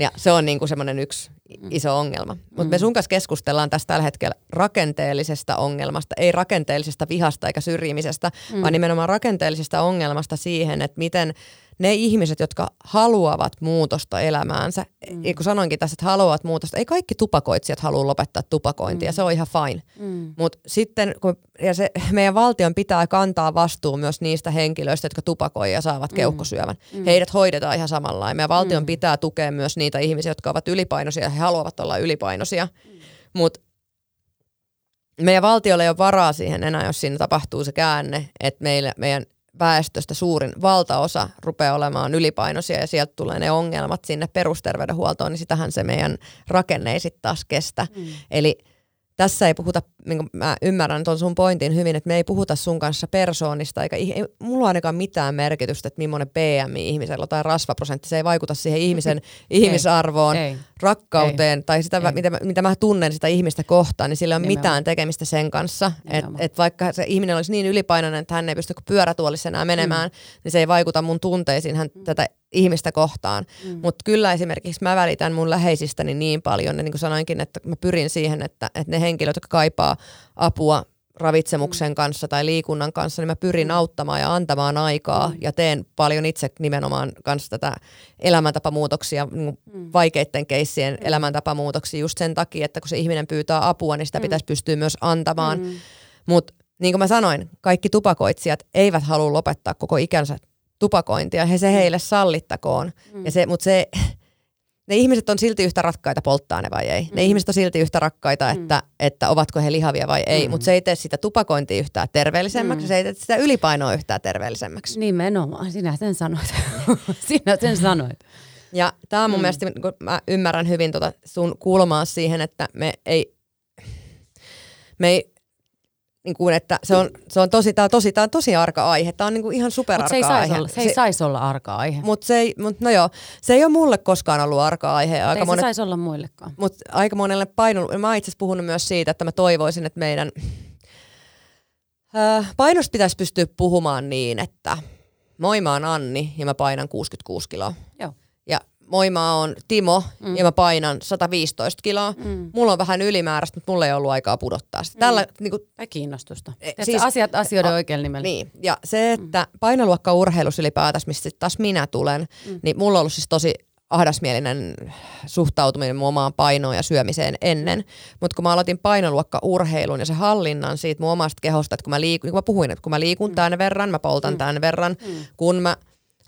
Ja se on niinku semmoinen yksi mm. iso ongelma. Mutta mm. me sun kanssa keskustellaan tästä tällä hetkellä rakenteellisesta ongelmasta, ei rakenteellisesta vihasta eikä syrjimisestä, mm. vaan nimenomaan rakenteellisesta ongelmasta siihen, että miten ne ihmiset, jotka haluavat muutosta elämäänsä, mm. kun sanoinkin tässä, että haluavat muutosta, ei kaikki tupakoitsijat halua lopettaa tupakointia, mm. se on ihan fine. Mm. Mutta sitten, kun, ja se, meidän valtion pitää kantaa vastuu myös niistä henkilöistä, jotka tupakoi ja saavat mm. keuhkosyövän. Mm. Heidät hoidetaan ihan samalla Meidän valtion mm. pitää tukea myös niitä ihmisiä, jotka ovat ylipainoisia ja he haluavat olla ylipainoisia. Mm. Mutta meidän valtiolle ei ole varaa siihen enää, jos siinä tapahtuu se käänne, että meille, meidän väestöstä suurin valtaosa rupeaa olemaan ylipainoisia ja sieltä tulee ne ongelmat sinne perusterveydenhuoltoon, niin sitähän se meidän rakenne ei sitten taas kestä. Mm. Eli tässä ei puhuta, niin mä ymmärrän tuon sun pointin hyvin, että me ei puhuta sun kanssa persoonista, eikä ei, mulla on ainakaan mitään merkitystä, että millainen PMI ihmisellä tai rasvaprosentti, se ei vaikuta siihen ihmisen (laughs) ihmisarvoon, ei, rakkauteen ei, tai sitä, ei. Mitä, mitä mä tunnen sitä ihmistä kohtaan, niin sillä ei ole Nimenomaan. mitään tekemistä sen kanssa. Että et vaikka se ihminen olisi niin ylipainoinen, että hän ei pysty pyörätuolissa enää menemään, mm. niin se ei vaikuta mun tunteisiin hän mm. tätä ihmistä kohtaan. Mm. Mutta kyllä esimerkiksi mä välitän mun läheisistäni niin paljon, niin kuin sanoinkin, että mä pyrin siihen, että, että ne henkilöt, jotka kaipaa apua ravitsemuksen mm. kanssa tai liikunnan kanssa, niin mä pyrin mm. auttamaan ja antamaan aikaa mm. ja teen paljon itse nimenomaan kanssa tätä elämäntapamuutoksia, niin mm. vaikeiden keissien mm. elämäntapamuutoksia just sen takia, että kun se ihminen pyytää apua, niin sitä mm. pitäisi pystyä myös antamaan. Mm. Mutta niin kuin mä sanoin, kaikki tupakoitsijat eivät halua lopettaa koko ikänsä tupakointia, he se mm. heille sallittakoon. Mm. Ja se, mutta se, ne ihmiset on silti yhtä rakkaita polttaa ne vai ei. Mm. Ne ihmiset on silti yhtä rakkaita, mm. että, että ovatko he lihavia vai ei. Mm. Mutta se ei tee sitä tupakointia yhtään terveellisemmäksi, mm. se ei tee sitä ylipainoa yhtään terveellisemmäksi. Nimenomaan, sinä sen sanoit. (laughs) sinä sen sanoit. Ja tämä on mun mm. mielestä, kun mä ymmärrän hyvin tuota sun kulmaa siihen, että me ei, me ei niin kuin, että se on, se on tosi, tää on tosi, tää on tosi arka aihe. Tämä on niin kuin ihan superarka Mutta se ei aihe. saisi olla, se ei sais olla arka aihe. Mutta se ei, mut no joo, se ei ole mulle koskaan ollut arka aihe. Aika ei monet, se saisi olla muillekaan. Mutta aika monelle paino, mä itse puhunut myös siitä, että mä toivoisin, että meidän ää, painosta pitäisi pystyä puhumaan niin, että moi mä oon Anni ja mä painan 66 kiloa. Joo. Moi mä oon Timo mm. ja mä painan 115 kiloa. Mm. Mulla on vähän ylimääräistä, mutta mulla ei ollut aikaa pudottaa sitä. Tällä, mm. niin kuin, Tai kiinnostusta. E, siis- asiat asioiden a- oikealla nimellä. niin, ja se, että painoluokka urheilussa ylipäätänsä, mistä taas minä tulen, mm. niin mulla on ollut siis tosi ahdasmielinen suhtautuminen mun omaan painoon ja syömiseen ennen. Mutta kun mä aloitin painoluokka urheilun ja se hallinnan siitä mun omasta kehosta, että kun mä liikun, niin kuin mä puhuin, että kun mä liikun mm. tämän verran, mä poltan mm. tämän verran, mm. kun mä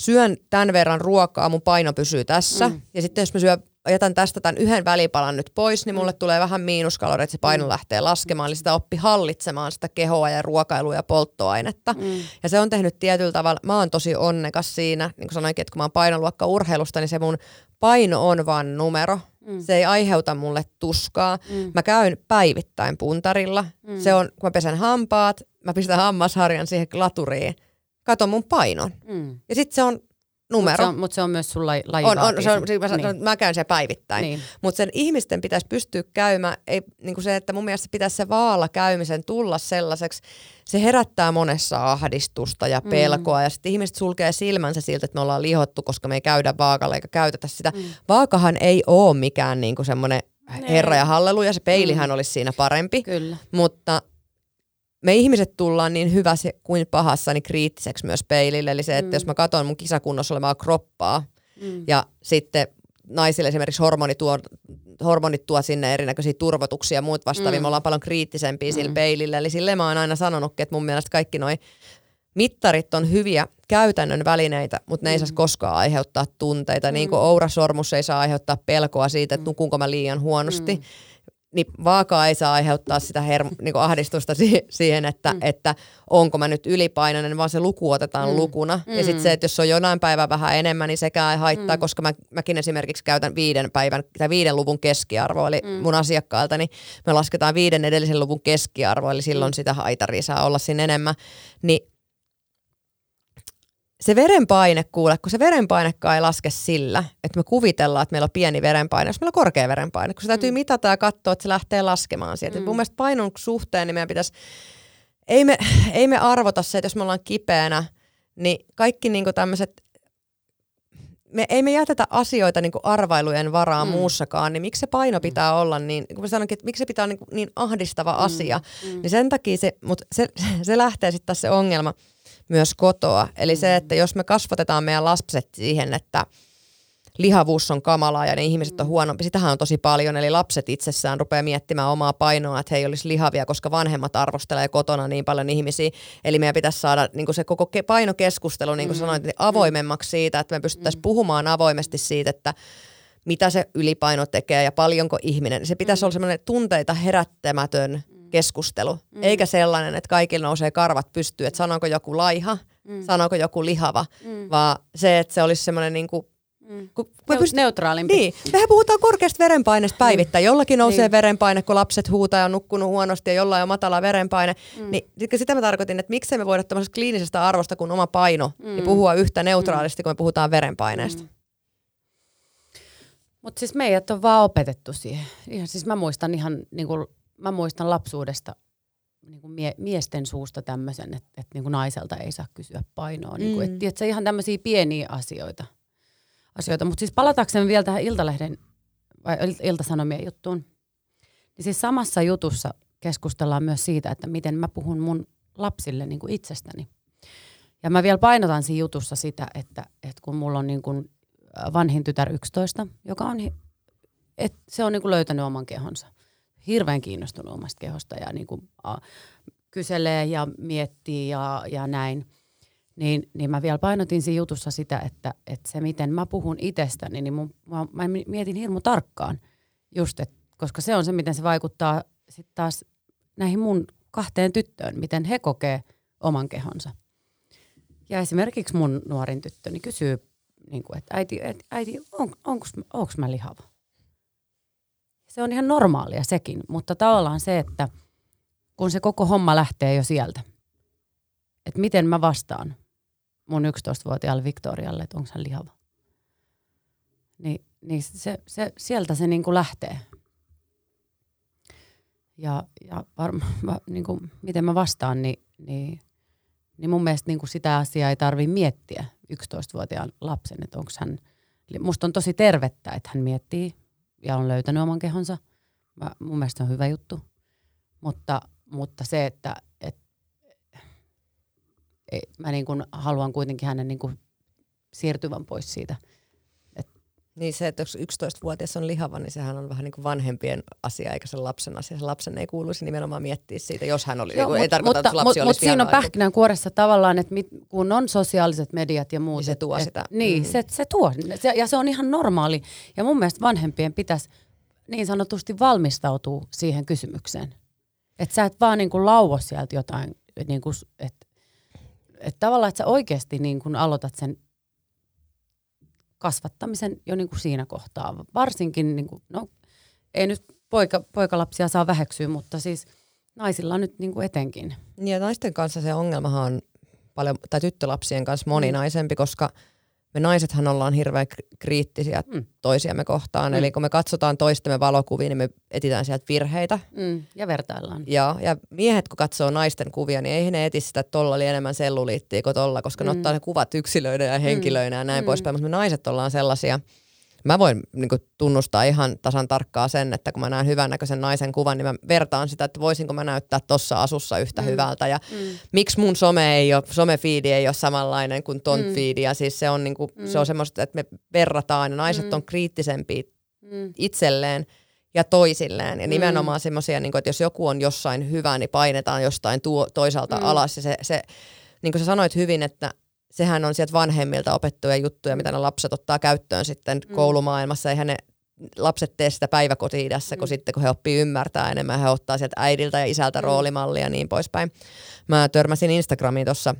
syön tämän verran ruokaa, mun paino pysyy tässä. Mm. Ja sitten jos mä syön, jätän tästä tämän yhden välipalan nyt pois, niin mulle mm. tulee vähän miinuskaloreita, että se paino mm. lähtee laskemaan. Eli sitä oppi hallitsemaan sitä kehoa ja ruokailua ja polttoainetta. Mm. Ja se on tehnyt tietyllä tavalla, mä oon tosi onnekas siinä, niin kuin sanoinkin, että kun mä oon painoluokka urheilusta, niin se mun paino on vaan numero. Mm. Se ei aiheuta mulle tuskaa. Mm. Mä käyn päivittäin puntarilla. Mm. Se on, kun mä pesen hampaat, mä pistän hammasharjan siihen laturiin, katon mun painon. Mm. Ja sitten se on Mutta numero. se, on, mut se on myös sun laji, On, on, se on, siis mä, sanon, niin. mä käyn siellä päivittäin. Niin. Niin. Mutta sen ihmisten pitäisi pystyä käymään, ei, niin kuin se, että mun mielestä pitäisi se vaalla käymisen tulla sellaiseksi, se herättää monessa ahdistusta ja pelkoa mm. ja sitten ihmiset sulkee silmänsä siltä, että me ollaan lihottu, koska me ei käydä vaakalla eikä käytetä sitä. Mm. Vaakahan ei ole mikään niin kuin semmoinen herra ja halleluja, se peilihän mm. olisi siinä parempi, Kyllä. mutta me ihmiset tullaan niin hyvässä kuin pahassa niin kriittiseksi myös peilille. Eli se, että mm. jos mä katson mun kisakunnossa olevaa kroppaa mm. ja sitten naisille esimerkiksi hormoni tuo, hormonit tuo sinne erinäköisiä turvotuksia ja muut vastaavia, mm. me ollaan paljon kriittisempiä mm. sillä peilillä. Eli sille mä oon aina sanonutkin, että mun mielestä kaikki noi mittarit on hyviä käytännön välineitä, mutta ne ei saisi koskaan aiheuttaa tunteita. Mm. Niin kuin ourasormus ei saa aiheuttaa pelkoa siitä, että nukunko mä liian huonosti. Mm niin vaakaa ei saa aiheuttaa sitä herm- (laughs) niin ahdistusta si- siihen, että, mm. että onko mä nyt ylipainoinen, vaan se luku otetaan mm. lukuna. Mm. Ja sitten se, että jos on jonain päivän vähän enemmän, niin sekään ei haittaa, mm. koska mä, mäkin esimerkiksi käytän viiden päivän tai viiden luvun keskiarvoa, eli mm. mun asiakkailta, niin me lasketaan viiden edellisen luvun keskiarvoa, eli silloin mm. sitä haitaria saa olla siinä enemmän. Niin se verenpaine, kuule, kun se verenpainekaan ei laske sillä, että me kuvitellaan, että meillä on pieni verenpaine, jos meillä on korkea verenpaine, kun se täytyy mm. mitata ja katsoa, että se lähtee laskemaan sieltä. Mm. Mun mielestä painon suhteen niin meidän pitäisi, ei me, ei me arvota se, että jos me ollaan kipeänä, niin kaikki niinku tämmöiset, me, ei me jätetä asioita niinku arvailujen varaan mm. muussakaan, niin miksi se paino pitää olla niin, kun mä sanonkin, että miksi se pitää olla niin, niin ahdistava mm. asia, mm. niin sen takia se, mutta se, se lähtee sitten taas se ongelma, myös kotoa. Eli se, että jos me kasvatetaan meidän lapset siihen, että lihavuus on kamalaa ja ne ihmiset on huonompi, sitähän on tosi paljon. Eli lapset itsessään rupeaa miettimään omaa painoa, että he ei olisi lihavia, koska vanhemmat arvostelee kotona niin paljon ihmisiä. Eli meidän pitäisi saada niin se koko ke- painokeskustelu, niin kuin mm. sanoit, niin avoimemmaksi siitä, että me pystyttäisiin mm. puhumaan avoimesti siitä, että mitä se ylipaino tekee ja paljonko ihminen. Se pitäisi mm. olla semmoinen tunteita herättämätön keskustelu, mm. eikä sellainen, että kaikilla nousee karvat pystyyn, että sanooko joku laiha, mm. sanooko joku lihava, mm. vaan se, että se olisi semmoinen niin kuin, mm. me pyst- neutraalimpi. Niin, mehän puhutaan korkeasta verenpaineesta päivittäin. Jollakin nousee niin. verenpaine, kun lapset huutaa ja on nukkunut huonosti ja jollain on matala verenpaine. Mm. Niin sitä mä tarkoitin, että miksei me voida tämmöisestä kliinisestä arvosta kuin oma paino, mm. niin puhua yhtä neutraalisti, mm. kun me puhutaan verenpaineesta. Mm. Mutta siis meidät on vaan opetettu siihen. Ihan, siis mä muistan ihan niin kuin mä muistan lapsuudesta niin kuin mie- miesten suusta tämmöisen, että, että niin kuin naiselta ei saa kysyä painoa. Niin kuin, mm. että, se ihan tämmöisiä pieniä asioita. asioita. Mutta siis palataksemme vielä tähän Iltalehden vai Iltasanomien juttuun. Niin siis samassa jutussa keskustellaan myös siitä, että miten mä puhun mun lapsille niin kuin itsestäni. Ja mä vielä painotan siinä jutussa sitä, että, että kun mulla on niin kuin vanhin tytär 11, joka on, että se on niin kuin löytänyt oman kehonsa – hirveän kiinnostunut omasta kehosta ja niin kuin, a, kyselee ja miettii ja, ja näin. Niin, niin mä vielä painotin siinä jutussa sitä, että, että se miten mä puhun itsestäni, niin mun, mä, mä mietin hirmu tarkkaan just, et, koska se on se, miten se vaikuttaa sitten taas näihin mun kahteen tyttöön, miten he kokee oman kehonsa. Ja esimerkiksi mun nuorin tyttöni kysyy, niin kuin, että äiti, äiti on, onko, onko mä lihava? Se on ihan normaalia sekin, mutta tavallaan se, että kun se koko homma lähtee jo sieltä, että miten mä vastaan mun 11-vuotiaalle Victorialle, että onko hän lihava. Niin, niin se, se, sieltä se niin kuin lähtee. Ja, ja varmaan, (laughs) niin kuin, miten mä vastaan, niin, niin, niin mun mielestä niin kuin sitä asiaa ei tarvi miettiä 11-vuotiaan lapsen, että onko hän, musta on tosi tervettä, että hän miettii ja on löytänyt oman kehonsa. Mä, mun mielestä on hyvä juttu. Mutta, mutta se, että et, et, mä niin kuin haluan kuitenkin hänen niin kuin siirtyvän pois siitä – niin se, että jos 11-vuotias on lihava, niin sehän on vähän niin kuin vanhempien asia, eikä se lapsen asia. Se lapsen ei kuuluisi nimenomaan miettiä siitä, jos hän oli, Joo, niin ei tarkoita, mutta, että lapsi mutta, olisi Mutta siinä on kuoressa tavallaan, että mit, kun on sosiaaliset mediat ja muut. Niin se tuo et, sitä. Niin, mm. se, se tuo. Se, ja se on ihan normaali. Ja mun mielestä vanhempien pitäisi niin sanotusti valmistautua siihen kysymykseen. Että sä et vaan niin kuin lauo sieltä jotain, niin kuin, että et tavallaan, että sä oikeasti niin kuin aloitat sen kasvattamisen jo niin kuin siinä kohtaa. Varsinkin, niin kuin, no ei nyt poika, poikalapsia saa väheksyä, mutta siis naisilla nyt niin kuin etenkin. Ja naisten kanssa se ongelmahan on paljon, tai tyttölapsien kanssa moninaisempi, koska – me naisethan ollaan hirveän kriittisiä mm. toisiamme kohtaan. Mm. Eli kun me katsotaan toistemme valokuvia, niin me etitään sieltä virheitä. Mm. Ja vertaillaan. Ja, ja miehet kun katsoo naisten kuvia, niin ei ne eti sitä, että tolla oli enemmän selluliittiä kuin tolla, koska mm. ne ottaa ne kuvat yksilöinä ja henkilöinä mm. ja näin mm. poispäin. Mutta me naiset ollaan sellaisia – mä voin niin kuin, tunnustaa ihan tasan tarkkaa sen, että kun mä näen hyvännäköisen naisen kuvan, niin mä vertaan sitä, että voisinko mä näyttää tossa asussa yhtä mm. hyvältä. Ja mm. miksi mun some ei ole, somefiidi ei ole samanlainen kuin ton mm. fiidi. Ja siis se on, niin kuin, mm. se on semmoista, että me verrataan ja naiset mm. on kriittisempiä mm. itselleen ja toisilleen. Ja mm. nimenomaan mm. semmoisia, niin että jos joku on jossain hyvä, niin painetaan jostain tuo, toisaalta mm. alas. Ja se, se, niin kuin sä sanoit hyvin, että sehän on sieltä vanhemmilta opettuja juttuja, mitä ne lapset ottaa käyttöön sitten mm. koulumaailmassa. Eihän ne lapset tee sitä päiväkoti mm. kun sitten kun he oppii ymmärtää enemmän, he ottaa sieltä äidiltä ja isältä mm. roolimallia ja niin poispäin. Mä törmäsin Instagramiin tuossa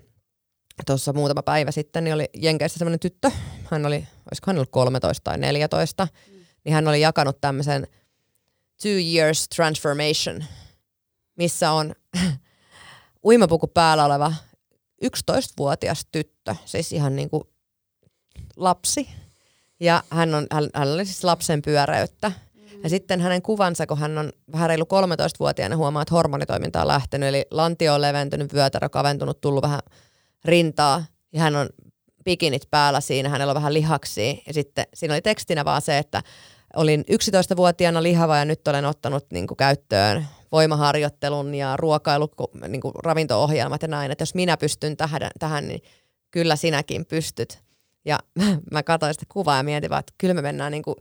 tuossa muutama päivä sitten, niin oli Jenkeissä semmoinen tyttö, hän oli, olisiko hän ollut 13 tai 14, mm. niin hän oli jakanut tämmöisen two years transformation, missä on (clears throat) uimapuku päällä oleva 11-vuotias tyttö, siis ihan niin kuin lapsi. Ja hän, on, hän, hän oli siis lapsen pyöräyttä. Ja sitten hänen kuvansa, kun hän on vähän reilu 13-vuotiaana, huomaa, että hormonitoiminta on lähtenyt. Eli lantio on leventynyt, vyötärö kaventunut, tullut vähän rintaa. Ja hän on pikinit päällä siinä, hänellä on vähän lihaksia. Ja sitten siinä oli tekstinä vaan se, että olin 11-vuotiaana lihava ja nyt olen ottanut niin kuin, käyttöön voimaharjoittelun ja ruokailu, niin kuin ravinto-ohjelmat ja näin, että jos minä pystyn tähän, tähän niin kyllä sinäkin pystyt. Ja (laughs) mä, katsoin sitä kuvaa ja mietin vaan, että kyllä me mennään niin kuin...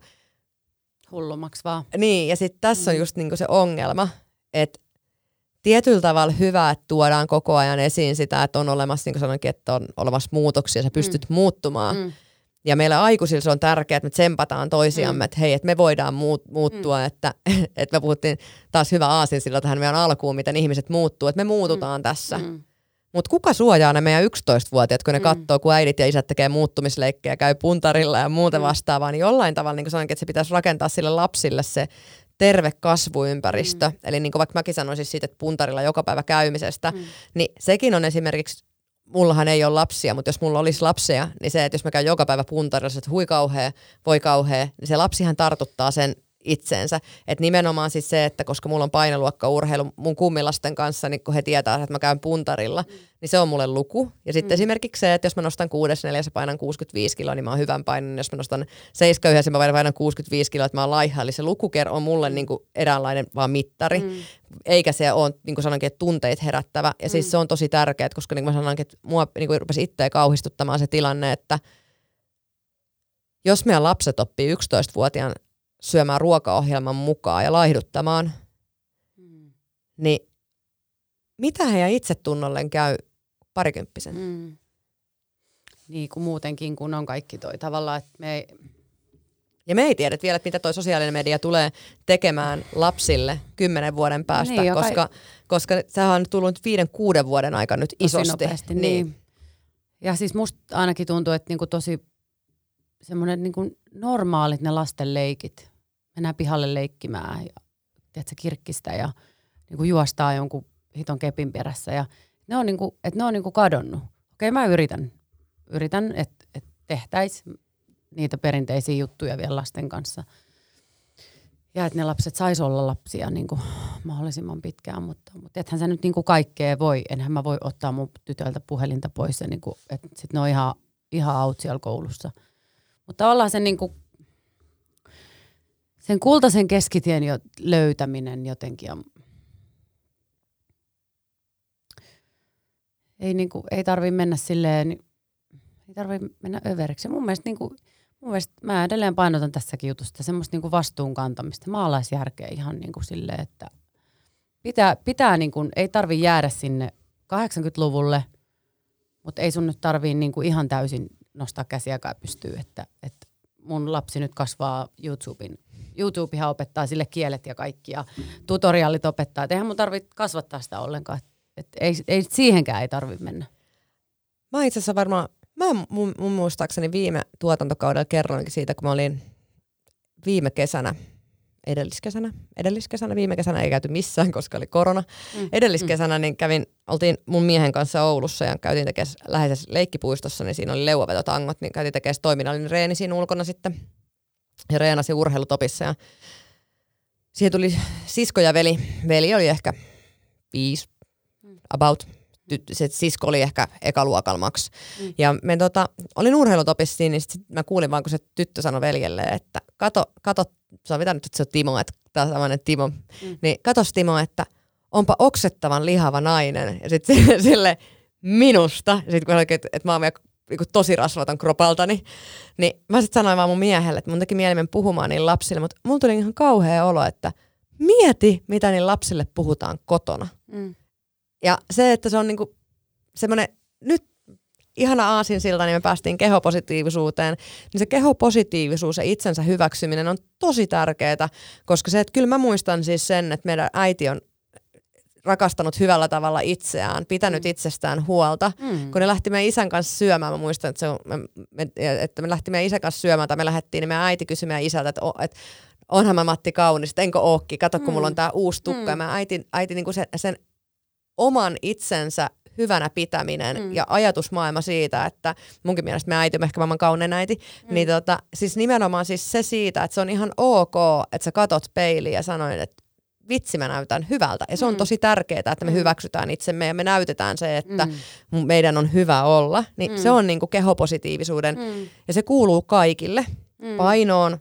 Hullumaksi vaan. Niin, ja sitten tässä on mm. just niin kuin se ongelma, että tietyllä tavalla hyvä, että tuodaan koko ajan esiin sitä, että on olemassa, niin kuin sanoinkin, että on olemassa muutoksia, sä pystyt mm. muuttumaan. Mm. Ja meillä aikuisilla se on tärkeää, että me tsempataan toisiamme, mm. että hei, että me voidaan muut, muuttua, mm. että, (laughs) että me puhuttiin taas hyvä aasin sillä tähän meidän alkuun, miten ihmiset muuttuu, että me muututaan mm. tässä. Mm. Mutta kuka suojaa ne meidän 11-vuotiaat, kun ne mm. katsoo, kun äidit ja isät tekee muuttumisleikkejä, käy puntarilla ja muuta mm. vastaavaa, niin jollain tavalla niin sanoinkin, että se pitäisi rakentaa sille lapsille se terve kasvuympäristö. Mm. Eli niin kuin vaikka mäkin sanoisin siitä, että puntarilla joka päivä käymisestä, mm. niin sekin on esimerkiksi mullahan ei ole lapsia, mutta jos mulla olisi lapsia, niin se, että jos mä käyn joka päivä puntarilla, että hui kauhea, voi kauhea, niin se lapsihan tartuttaa sen itseensä. Et nimenomaan siis se, että koska mulla on paineluokka urheilu mun kummilasten kanssa, niin kun he tietää, että mä käyn puntarilla, mm. niin se on mulle luku. Ja sitten mm. esimerkiksi se, että jos mä nostan kuudes neljäs painan 65 kiloa, niin mä oon hyvän painan. Jos mä nostan seisköyhdessä, mä painan 65 kiloa, että mä oon laiha. Eli se lukuker on mulle mm. niin kuin eräänlainen vaan mittari. Mm. Eikä se ole, niin kuin sanoinkin, että tunteet herättävä. Ja siis mm. siis se on tosi tärkeää, koska niin kuin mä sanoinkin, että mua niin kuin rupesi itseä kauhistuttamaan se tilanne, että jos meidän lapset oppii 11-vuotiaan syömään ruokaohjelman mukaan ja laihduttamaan, mm. niin mitä heidän itsetunnolleen käy parikymppisen? Mm. Niin kuin muutenkin, kun on kaikki toi tavallaan, että me ei... Ja me ei tiedä vielä, että mitä toi sosiaalinen media tulee tekemään lapsille kymmenen vuoden päästä, niin, koska, kai... koska sehän on tullut viiden, kuuden vuoden aikana nyt tosi isosti. Nopeasti, niin. niin. Ja siis musta ainakin tuntuu, että niinku tosi semmoinen niinku normaalit ne lasten leikit, mennään pihalle leikkimään ja tiedätkö, kirkkistä ja niin kuin juostaa jonkun hiton kepin perässä ja ne on, niinku, että ne on niinku kadonnut. Okei, mä yritän, yritän että et tehtäisiin niitä perinteisiä juttuja vielä lasten kanssa. Ja että ne lapset sais olla lapsia niin kuin mahdollisimman pitkään, mutta, mutta ethän sä nyt niin kuin kaikkea voi. Enhän mä voi ottaa mun tytöltä puhelinta pois, ja niin kuin, että sit ne on ihan, ihan out siellä koulussa. Mutta tavallaan sen, niin kuin, sen kultaisen keskitien jo löytäminen jotenkin on, ei, niin kuin, ei tarvi mennä silleen, ei tarvi mennä överiksi. mun mielestä, niin kuin, mun mielestä mä edelleen painotan tässäkin jutusta semmoista niin kuin vastuun kantamista, maalaisjärkeä ihan niin kuin silleen, että pitää, pitää niin kuin, ei tarvi jäädä sinne 80-luvulle, mutta ei sun nyt tarvii niin kuin ihan täysin nostaa käsiä kai pystyy, että, että mun lapsi nyt kasvaa YouTubein. YouTubehan opettaa sille kielet ja kaikki ja tutoriaalit opettaa. Et eihän mun tarvitse kasvattaa sitä ollenkaan. Et ei, ei, siihenkään ei tarvitse mennä. Mä itse asiassa varmaan, mä mun, mun muistaakseni viime tuotantokaudella kerroinkin siitä, kun mä olin viime kesänä edelliskesänä, edelliskesänä, viime kesänä ei käyty missään, koska oli korona. Mm. Edelliskesänä niin kävin, oltiin mun miehen kanssa Oulussa ja käytiin tekemään läheisessä leikkipuistossa, niin siinä oli leuavetotangot, niin käytiin tekemään toiminnallinen reeni siinä ulkona sitten. Ja reenasi urheilutopissa ja siihen tuli sisko ja veli. Veli oli ehkä viisi, mm. about. Se sisko oli ehkä ekaluokalla maks. Mm. Ja me tota, olin urheilutopissa niin sit mä kuulin vaan, kun se tyttö sanoi veljelle, että kato, kato sovitaan nyt, että se on Timo, että tämä on tämmöinen Timo, mm. niin katos Timo, että onpa oksettavan lihava nainen. Ja sitten (laughs) sille minusta, ja sitten kun oikein, että, että mä oon vielä niin tosi rasvaton kropaltani, niin mä sitten sanoin vaan mun miehelle, että mun teki mieli puhumaan niin lapsille, mutta mulla tuli ihan kauhea olo, että mieti, mitä niin lapsille puhutaan kotona. Mm. Ja se, että se on niinku semmoinen, nyt ihana aasinsilta, niin me päästiin kehopositiivisuuteen, niin se kehopositiivisuus ja itsensä hyväksyminen on tosi tärkeää, koska se, että kyllä mä muistan siis sen, että meidän äiti on rakastanut hyvällä tavalla itseään, pitänyt mm. itsestään huolta. Mm. Kun ne lähti meidän isän kanssa syömään, mä muistan, että, se on, me, me, että me lähti meidän isän kanssa syömään, tai me lähdettiin, niin meidän äiti kysyi meidän isältä, että, että onhan mä Matti kaunis, enkö ookki, kato kun mm. mulla on tää uusi tukka. Mm. Ja meidän äiti, äiti niin kuin sen, sen oman itsensä hyvänä pitäminen mm. ja ajatusmaailma siitä, että munkin mielestä me äiti on ehkä maailman kaunein äiti, mm. niin tota, siis nimenomaan siis se siitä, että se on ihan ok, että sä katot peiliin ja sanoin, että vitsi mä näytän hyvältä. Ja se on mm. tosi tärkeää, että me mm. hyväksytään itsemme ja me näytetään se, että mm. meidän on hyvä olla. Niin mm. se on niinku kehopositiivisuuden mm. ja se kuuluu kaikille. Mm. Painoon,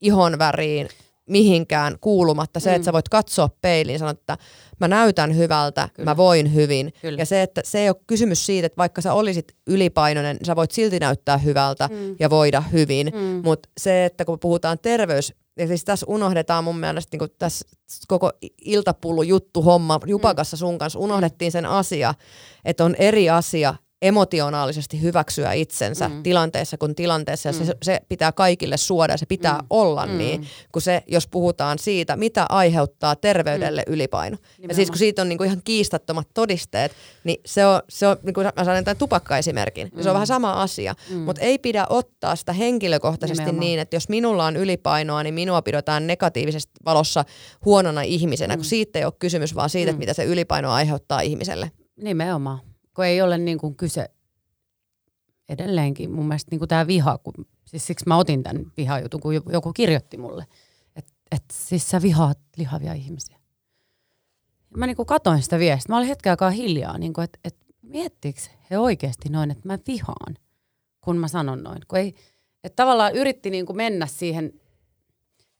ihon väriin, mihinkään kuulumatta. Se, mm. että sä voit katsoa peiliin ja sanoa, että mä näytän hyvältä, Kyllä. mä voin hyvin. Kyllä. Ja se, että se ei ole kysymys siitä, että vaikka sä olisit ylipainoinen, sä voit silti näyttää hyvältä mm. ja voida hyvin. Mm. Mutta se, että kun puhutaan terveys, ja siis tässä unohdetaan mun mielestä niin tässä koko iltapullu juttu homma Jupakassa sun kanssa, unohdettiin sen asia, että on eri asia emotionaalisesti hyväksyä itsensä mm. tilanteessa kuin tilanteessa. Mm. se, se pitää kaikille suoda ja se pitää mm. olla mm. niin, kun se, jos puhutaan siitä, mitä aiheuttaa terveydelle mm. ylipaino. Nimenomaan. Ja siis kun siitä on niinku ihan kiistattomat todisteet, niin se on, se on niinku mä sanon tämän tupakkaesimerkin, mm. se on mm. vähän sama asia. Mm. Mutta ei pidä ottaa sitä henkilökohtaisesti Nimenomaan. niin, että jos minulla on ylipainoa, niin minua pidetään negatiivisesti valossa huonona ihmisenä, mm. kun siitä ei ole kysymys, vaan siitä, mm. että mitä se ylipaino aiheuttaa ihmiselle. Nimenomaan kun ei ole niin kuin kyse edelleenkin mun mielestä niin kuin tämä viha, kun, siis siksi mä otin tämän vihajutun, kun joku kirjoitti mulle, että et siis sä vihaat lihavia ihmisiä. Mä niin kuin katoin sitä viestiä, mä olin hetken aikaa hiljaa, niin kuin, että et miettiikö he oikeasti noin, että mä vihaan, kun mä sanon noin. Kun ei, että tavallaan yritti niin kuin mennä siihen,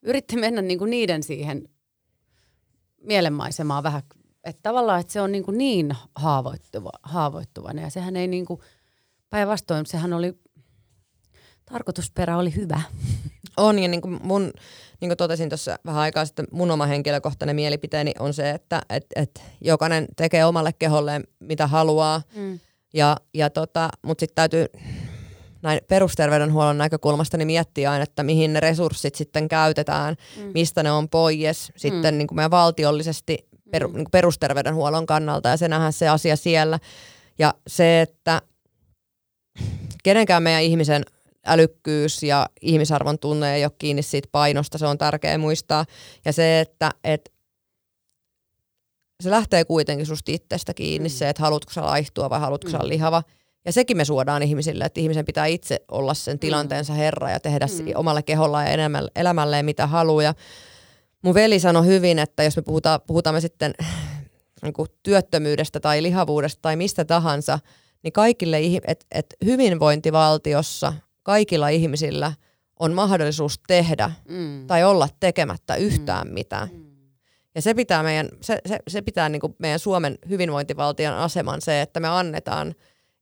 yritti mennä niin kuin niiden siihen mielenmaisemaan vähän että tavallaan, että se on niin, kuin niin haavoittuva, haavoittuvainen ja sehän ei niin kuin, päinvastoin, sehän oli, tarkoitusperä oli hyvä. On ja niin kuin mun, niin kuin totesin tuossa vähän aikaa sitten, mun oma henkilökohtainen mielipiteeni on se, että et, et jokainen tekee omalle keholleen mitä haluaa. Mm. Ja, ja tota, mutta sitten täytyy näin perusterveydenhuollon näkökulmasta niin miettiä aina, että mihin ne resurssit sitten käytetään, mm. mistä ne on pois. Sitten mm. niin kuin meidän valtiollisesti per, niin perusterveydenhuollon kannalta ja se nähdään se asia siellä. Ja se, että kenenkään meidän ihmisen älykkyys ja ihmisarvon tunne ei ole kiinni siitä painosta, se on tärkeää muistaa. Ja se, että et, se lähtee kuitenkin susta itsestä kiinni mm. se, että haluatko sä laihtua vai haluatko mm. sä lihava. Ja sekin me suodaan ihmisille, että ihmisen pitää itse olla sen mm. tilanteensa herra ja tehdä mm. omalle keholla ja elämälleen mitä haluaa. Mun veli sanoi hyvin, että jos me puhutaan, puhutaan me sitten niin kuin työttömyydestä tai lihavuudesta tai mistä tahansa, niin kaikille, että et hyvinvointivaltiossa kaikilla ihmisillä on mahdollisuus tehdä mm. tai olla tekemättä yhtään mm. mitään. Mm. Ja se pitää, meidän, se, se, se pitää niin kuin meidän Suomen hyvinvointivaltion aseman se, että me annetaan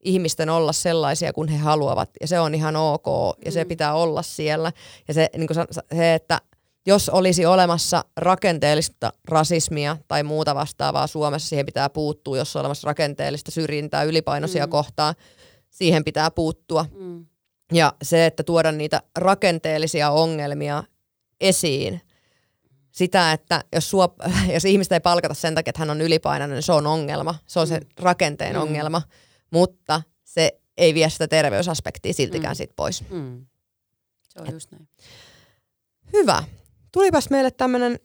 ihmisten olla sellaisia kuin he haluavat. Ja se on ihan ok ja se mm. pitää olla siellä. Ja se, niin kuin se että jos olisi olemassa rakenteellista rasismia tai muuta vastaavaa Suomessa, siihen pitää puuttua. Jos on olemassa rakenteellista syrjintää ylipainoisia mm. kohtaa, siihen pitää puuttua. Mm. Ja se, että tuoda niitä rakenteellisia ongelmia esiin, sitä, että jos, sua, (laughs) jos ihmistä ei palkata sen takia, että hän on ylipainoinen, niin se on ongelma. Se on mm. se rakenteen mm. ongelma, mutta se ei vie sitä terveysaspektia siltikään mm. sit pois. Mm. Se on just näin. Hyvä tulipas meille tämmöinen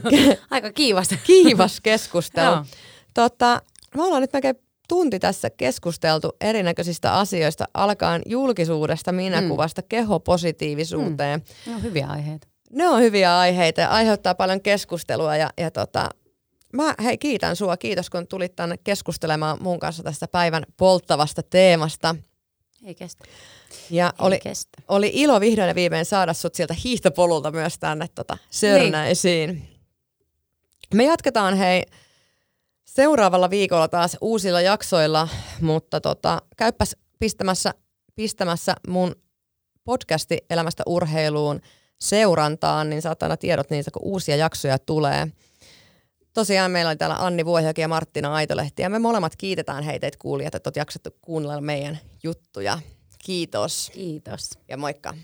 (laughs) aika kiivas, kiivas keskustelu. tota, me ollaan nyt melkein tunti tässä keskusteltu erinäköisistä asioista, alkaen julkisuudesta, minäkuvasta, mm. kehopositiivisuuteen. Mm. Ne on hyviä aiheita. Ne on hyviä aiheita ja aiheuttaa paljon keskustelua ja, ja tota, mä hei, kiitän sua, kiitos kun tulit tänne keskustelemaan mun kanssa tästä päivän polttavasta teemasta. Ei kestä. Ja oli, kestä. oli ilo vihdoin ja viimein saada sut sieltä hiihtopolulta myös tänne tota, Sörnäisiin. Niin. Me jatketaan hei seuraavalla viikolla taas uusilla jaksoilla, mutta tota, käyppäs pistämässä, pistämässä mun podcasti Elämästä urheiluun seurantaan, niin saat aina tiedot niistä, kun uusia jaksoja tulee. Tosiaan meillä oli täällä Anni Vuohjoki ja Marttina Aitolehti ja me molemmat kiitetään heitä kuulijat, että olet jaksettu kuunnella meidän juttuja. Kiitos. Kiitos. Ja moikka.